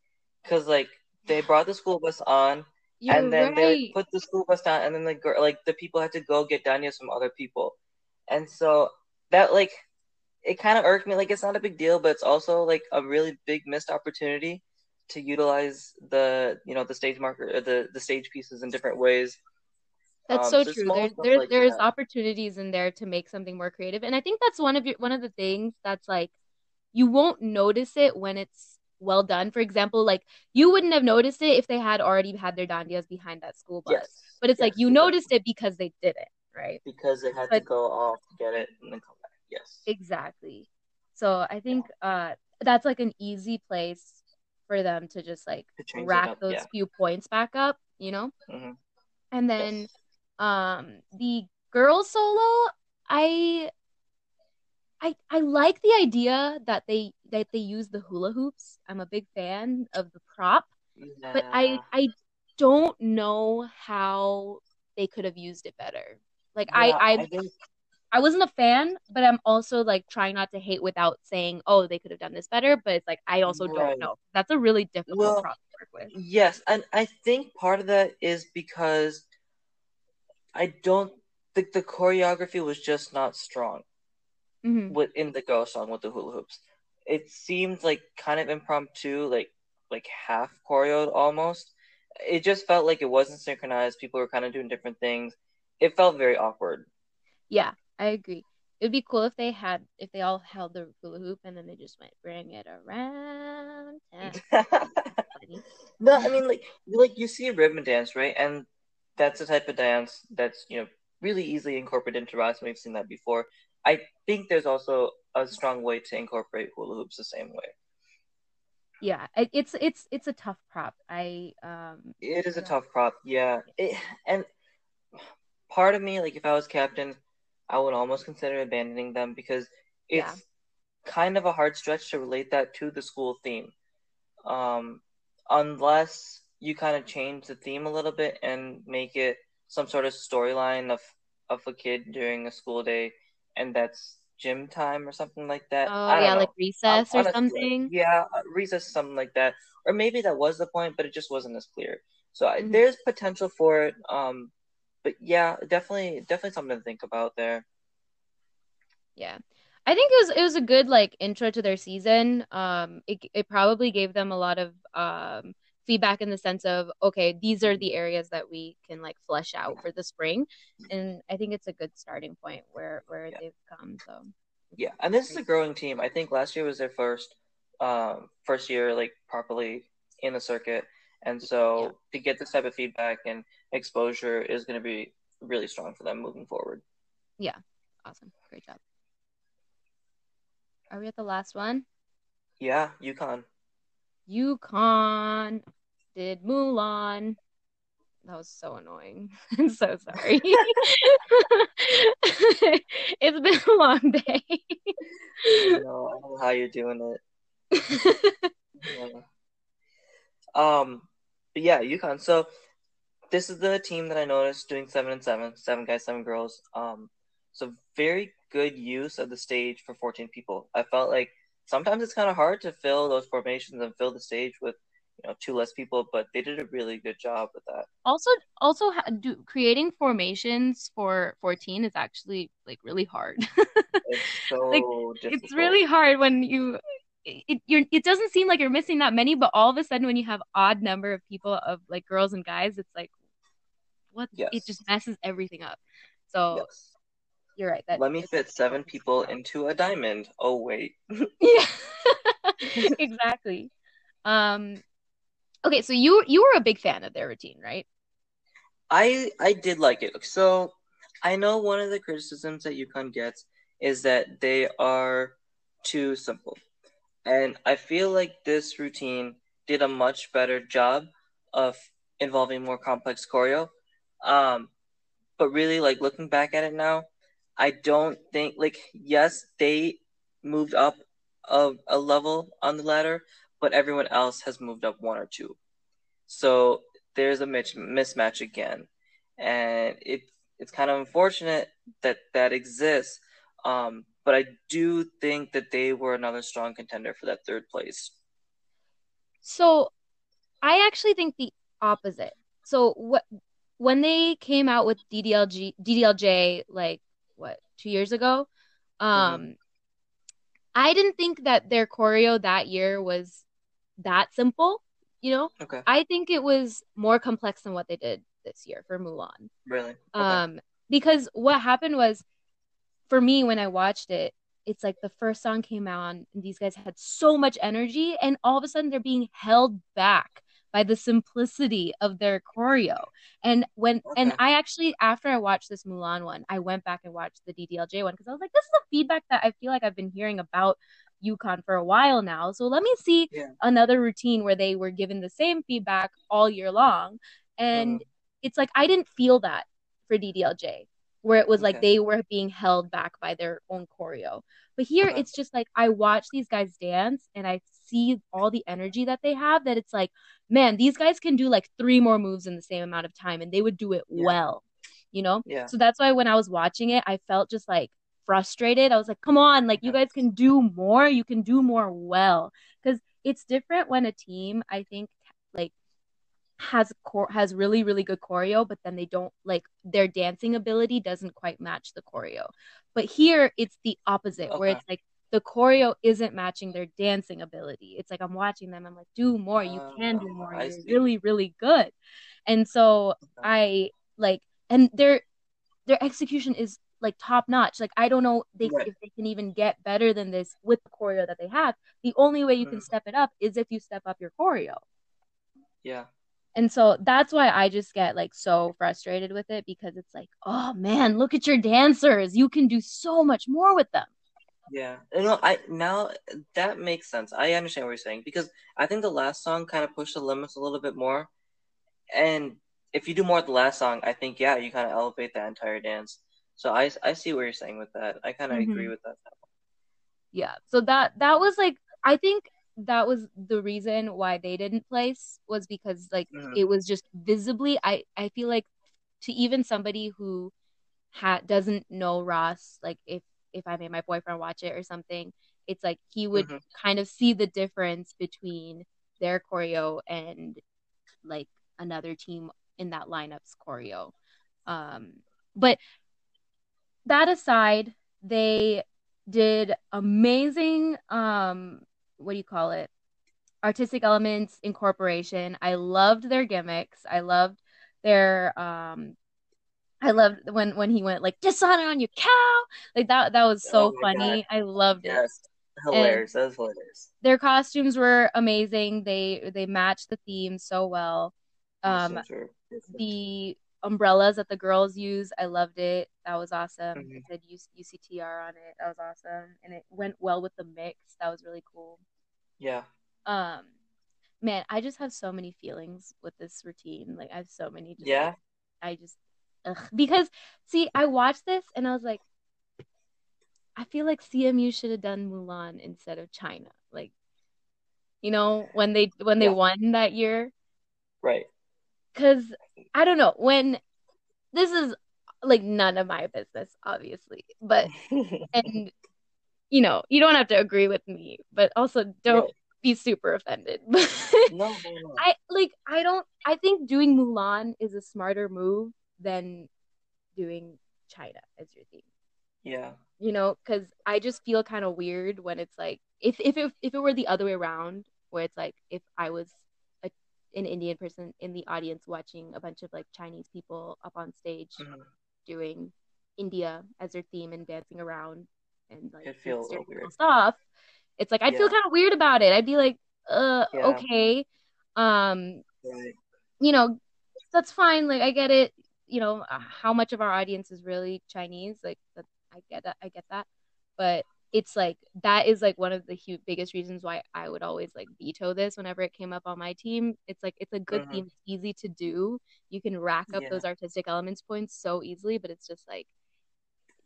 because like they brought the school bus on You're and then right. they put the school bus down and then the girl like the people had to go get dandias from other people and so that like it kind of irked me like it's not a big deal but it's also like a really big missed opportunity to utilize the you know the stage marker the the stage pieces in different ways that's um, so, true. There's there, like there's that. opportunities in there to make something more creative, and I think that's one of your one of the things that's like you won't notice it when it's well done. For example, like you wouldn't have noticed it if they had already had their dandias behind that school bus. Yes. But it's yes, like you noticed it because they did it, right? Because they had but, to go off to get it and then come. Yes. Exactly. So I think uh that's like an easy place for them to just like to rack those yeah. few points back up, you know? Mm-hmm. And then yes. um the girl solo, I I I like the idea that they that they use the hula hoops. I'm a big fan of the prop, yeah. but I I don't know how they could have used it better. Like yeah, I I, I, think... I wasn't a fan, but I'm also like trying not to hate without saying, oh, they could have done this better. But it's like I also right. don't know. That's a really difficult well, prop to work with. Yes, and I think part of that is because I don't think the choreography was just not strong mm-hmm. within the girl song with the hula hoops. It seemed like kind of impromptu, like like half choreoed almost. It just felt like it wasn't synchronized. People were kind of doing different things. It felt very awkward. Yeah, I agree. It would be cool if they had if they all held the hula hoop and then they just went bring it around. no, I mean like like you see a ribbon dance, right? And that's the type of dance that's you know really easily incorporated into Rise. We've seen that before. I think there's also a strong way to incorporate hula hoops the same way. Yeah, it's it's it's a tough prop. I um. It is a tough prop, yeah. It, and part of me, like if I was captain, I would almost consider abandoning them because it's yeah. kind of a hard stretch to relate that to the school theme, um, unless you kind of change the theme a little bit and make it some sort of storyline of of a kid during a school day and that's gym time or something like that. Oh yeah, know. like recess or something. Yeah, uh, recess, something like that. Or maybe that was the point, but it just wasn't as clear. So mm-hmm. there's potential for it. Um, but yeah, definitely, definitely something to think about there. Yeah. I think it was it was a good like intro to their season. Um, it it probably gave them a lot of um feedback in the sense of okay these are the areas that we can like flesh out for the spring and i think it's a good starting point where where yeah. they've come so yeah and this is a growing team i think last year was their first um first year like properly in the circuit and so yeah. to get this type of feedback and exposure is going to be really strong for them moving forward yeah awesome great job are we at the last one yeah UConn UConn did Mulan. That was so annoying. I'm so sorry. it's been a long day. I know, I know how you're doing it. yeah. Um, but yeah, UConn. So this is the team that I noticed doing seven and seven, seven guys, seven girls. Um, so very good use of the stage for 14 people. I felt like sometimes it's kind of hard to fill those formations and fill the stage with you know two less people, but they did a really good job with that. Also, also do, creating formations for 14 is actually like really hard. it's so like, difficult. It's really hard when you it you're it doesn't seem like you're missing that many, but all of a sudden when you have odd number of people of like girls and guys, it's like what yes. it just messes everything up. So yes. you're right. That let me fit seven people into a diamond. Oh wait. yeah. exactly. Um okay, so you you were a big fan of their routine, right? I I did like it. So I know one of the criticisms that UConn gets is that they are too simple. And I feel like this routine did a much better job of involving more complex choreo. Um, but really, like looking back at it now, I don't think like yes, they moved up a, a level on the ladder, but everyone else has moved up one or two. So there's a mismatch again, and it it's kind of unfortunate that that exists. Um, but I do think that they were another strong contender for that third place. So, I actually think the opposite. So what when they came out with DDLG DDLJ like what two years ago, um, mm-hmm. I didn't think that their choreo that year was that simple. You know, okay. I think it was more complex than what they did this year for Mulan. Really? Okay. Um, because what happened was, for me when I watched it, it's like the first song came out and these guys had so much energy, and all of a sudden they're being held back by the simplicity of their choreo. And when okay. and I actually after I watched this Mulan one, I went back and watched the DDLJ one because I was like, this is the feedback that I feel like I've been hearing about UConn for a while now. So let me see yeah. another routine where they were given the same feedback all year long. And uh it's like I didn't feel that for DDLJ, where it was okay. like they were being held back by their own choreo. But here uh-huh. it's just like I watch these guys dance and I see all the energy that they have that it's like, man, these guys can do like three more moves in the same amount of time and they would do it yeah. well. You know? Yeah. So that's why when I was watching it, I felt just like frustrated. I was like, come on, like you guys can do more. You can do more well. Because it's different when a team, I think, like has core has really really good choreo but then they don't like their dancing ability doesn't quite match the choreo but here it's the opposite okay. where it's like the choreo isn't matching their dancing ability. It's like I'm watching them. I'm like, do more. You can do more. You're really, really good. And so I like, and their their execution is like top notch. Like I don't know they, right. if they can even get better than this with the choreo that they have. The only way you can mm. step it up is if you step up your choreo. Yeah. And so that's why I just get like so frustrated with it because it's like, oh man, look at your dancers. You can do so much more with them. Yeah, you know, I now that makes sense. I understand what you're saying because I think the last song kind of pushed the limits a little bit more, and if you do more at the last song, I think yeah, you kind of elevate that entire dance. So I I see what you're saying with that. I kind of mm-hmm. agree with that. Yeah, so that that was like I think that was the reason why they didn't place was because like mm-hmm. it was just visibly I I feel like to even somebody who ha- doesn't know Raas like if if I made my boyfriend watch it or something, it's like he would mm-hmm. kind of see the difference between their choreo and like another team in that lineup's choreo. Um, but that aside, they did amazing um what do you call it? Artistic elements incorporation. I loved their gimmicks. I loved their um I loved when when he went like dishonor on your cow. Like that that was so oh funny. God. I loved it. Yes. Hilarious. And that was hilarious. Their costumes were amazing. They they matched the theme so well. Um the umbrellas that the girls use, I loved it. That was awesome. Mm-hmm. It said UCTR on it. That was awesome. And it went well with the mix. That was really cool. Yeah. Um man, I just have so many feelings with this routine. Like I have so many just, Yeah. I just Ugh. Because see, I watched this and I was like, I feel like CMU should have done Mulan instead of China. Like, you know, when they when they yeah. won that year. Right. Cause I don't know, when this is like none of my business, obviously. But and you know, you don't have to agree with me, but also don't right. be super offended. no, no, no. I like I don't I think doing Mulan is a smarter move than doing China as your theme. Yeah. You know, because I just feel kind of weird when it's like if if it, if it were the other way around, where it's like if I was an Indian person in the audience watching a bunch of like Chinese people up on stage Mhm. doing India as their theme and dancing around and like It'd feel a weird. stuff. It's like I'd feel kind of weird about it. I'd be like, uh, Yeah. okay, um, Right. you know, that's fine. Like I get it. You know, how much of our audience is really Chinese? Like that, I get that. I get that. But it's like that is like one of the huge biggest reasons why I would always like veto this whenever it came up on my team. It's like it's a good Mhm. theme, it's easy to do. You can rack up Yeah. those artistic elements points so easily, but it's just like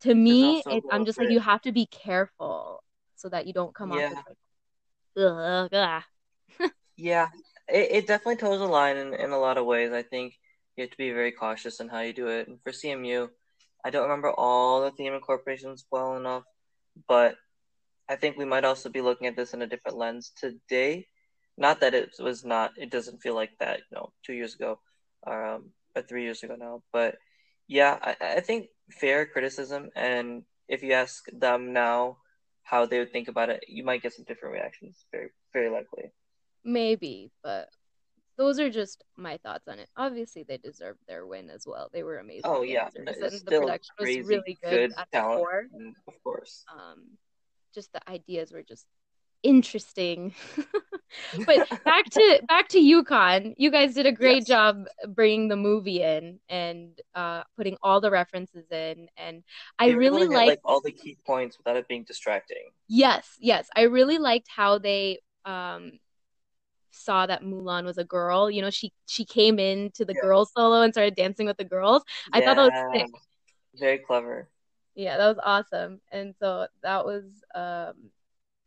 to me, it, I'm just like you have to be careful so that you don't come off Yeah. like ugh. Yeah, it, it definitely toes the line in, in a lot of ways. I think you have to be very cautious in how you do it. And for CMU, I don't remember all the theme incorporations well enough, but I think we might also be looking at this in a different lens today. Not that it was not, it doesn't feel like that, you know, two years ago, or, um, or three years ago now. But yeah, I, I think fair criticism, and if you ask them now how they would think about it, you might get some different reactions. Very, very likely. Maybe, but those are just my thoughts on it. Obviously, they deserved their win as well. They were amazing Oh yeah, the production was really good, good talent, of course. Um, just the ideas were just interesting. but back to back to UConn. You guys did a great Yes. job bringing the movie in and uh, putting all the references in. And I They really liked like all the key points without it being distracting. Yes, yes. I really liked how they um saw that Mulan was a girl. You know, she she came into the Yeah. girls solo and started dancing with the girls. I thought that was sick. Very clever. Yeah, that was awesome. And so that was um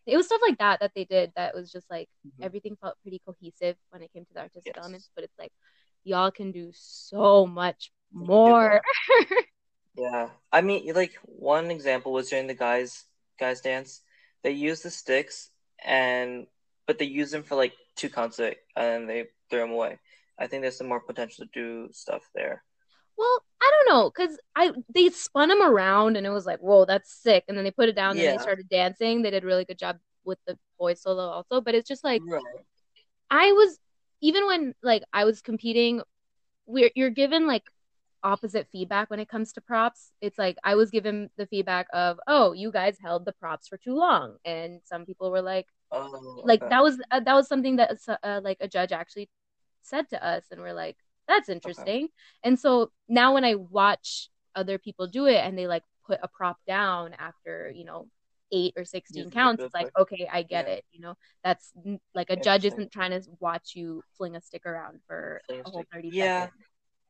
it was stuff like that that they did that was just like Mhm. everything felt pretty cohesive when it came to the artistic Yes. elements, but it's like y'all can do so much more. Yeah, I mean, like one example was during the guys guys dance. They used the sticks and but they use them for like of it, and they threw them away. I think there's some more potential to do stuff there. Well, I don't know, cause I they spun him around and it was like, whoa, that's sick. And then they put it down and they started dancing. They did a really good job with the boys solo also, but it's just like Right. I was even when like I was competing, we're you're given like opposite feedback when it comes to props. It's like I was given the feedback of, oh, you guys held the props for too long, and some people were like, Oh, like okay. that was uh, that was something that uh, like a judge actually said to us, and we're like, that's interesting. And so now when I watch other people do it and they like put a prop down after you know eight or 16 Use counts it's like okay i get Yeah. it you know that's like a judge isn't trying to watch you fling a stick around for Fling a whole stick. 30 Yeah. seconds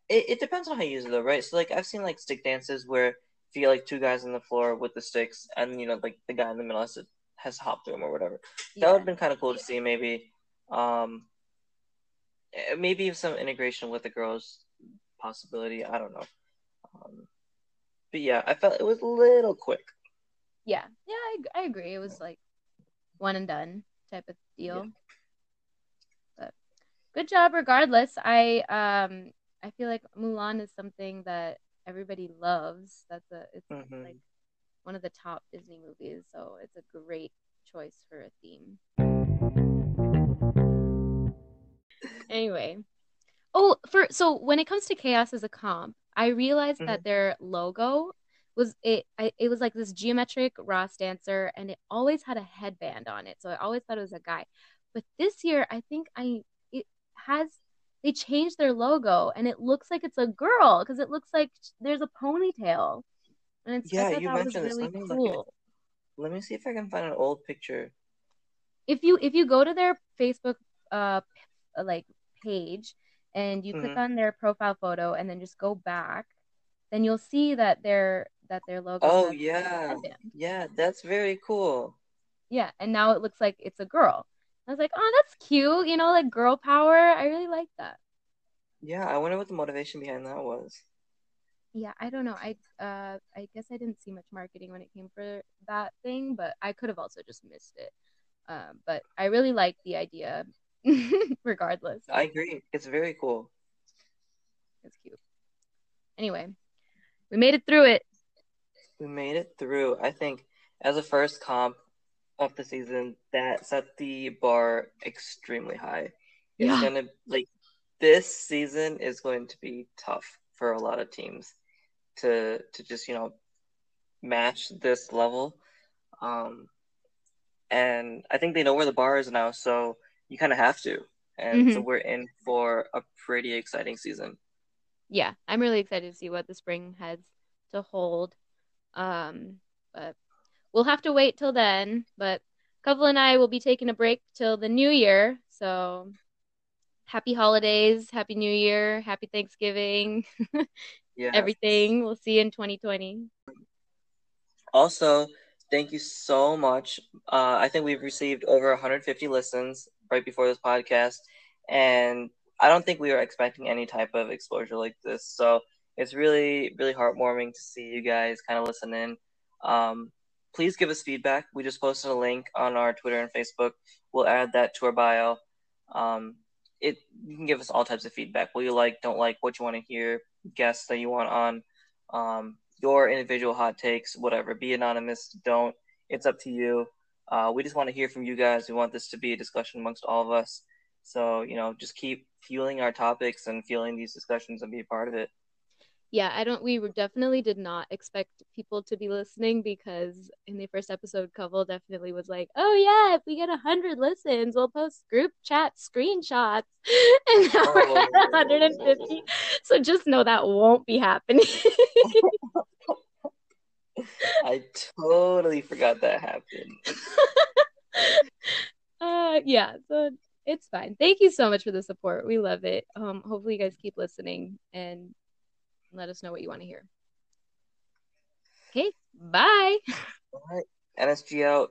It, it depends on how you use it though, right? So like I've seen like stick dances where if you get like two guys on the floor with the sticks and you know like the guy in the middle has to has to hop through them or whatever. That would have been kind of cool to see maybe. Um, eh, maybe some integration with the girls possibility. I don't know. Um, but yeah, I felt it was a little quick. yeah yeah I, I agree it was like one and done type of deal but good job regardless i um i feel like mulan is something that everybody loves that's a it's Mhm. like one of the top disney movies so it's a great choice for a theme. Anyway. Oh for so when it comes to chaos as a comp i realized that mm-hmm. their logo was it I, it was like this geometric Raas dancer and it always had a headband on it so i always thought it was a guy. But this year i think i it has they changed their logo and it looks like it's a girl because it looks like there's a ponytail and it's Yeah, you mentioned this. really Let me cool Let me see if I can find an old picture. if you if you go to their Facebook uh like page and you click Mhm. on their profile photo and then just go back, then you'll see that their that their logo Oh yeah, yeah, that's very cool. Yeah, and now it looks like it's a girl. I was like, oh, that's cute. You know, like girl power. I really like that. Yeah, I wonder what the motivation behind that was. Yeah, I don't know. I uh I guess I didn't see much marketing when it came for that thing, but I could have also just missed it. Um, but I really like the idea, regardless. I agree. It's very cool. It's cute. Anyway, we made it through it. We made it through. I think as a first comp of the season, that set the bar extremely high. It's Yeah. gonna like this season is going to be tough for a lot of teams to to just you know match this level. Um, and I think they know where the bar is now, so you kind of have to. And so Mhm. we're in for a pretty exciting season. Yeah, I'm really excited to see what the spring has to hold. Um, but we'll have to wait till then. But Couple and I will be taking a break till the new year. So happy holidays, happy new year, happy Thanksgiving, Yeah. everything. We'll see you in 2020. Also, thank you so much. Uh, I think we've received over 150 listens right before this podcast, and I don't think we were expecting any type of exposure like this. So it's really, really heartwarming to see you guys kind of listen in. Um, please give us feedback. We just posted a link on our Twitter and Facebook. We'll add that to our bio. Um, it you can give us all types of feedback. What you like, don't like, what you want to hear, guests that you want on. Um, your individual hot takes, whatever. Be anonymous, don't. It's up to you. Uh, we just want to hear from you guys. We want this to be a discussion amongst all of us. So, you know, just keep fueling our topics and fueling these discussions and be a part of it. Yeah, I don't, we definitely did not expect people to be listening because in the first episode, Couple definitely was like, oh yeah, if we get 100 listens, we'll post group chat screenshots. And now we're at 150. So just know that won't be happening. I totally forgot that happened. uh, yeah, so it's fine. Thank you so much for the support. We love it. Um, hopefully you guys keep listening and let us know what you want to hear. Okay, bye. All right. NSG out.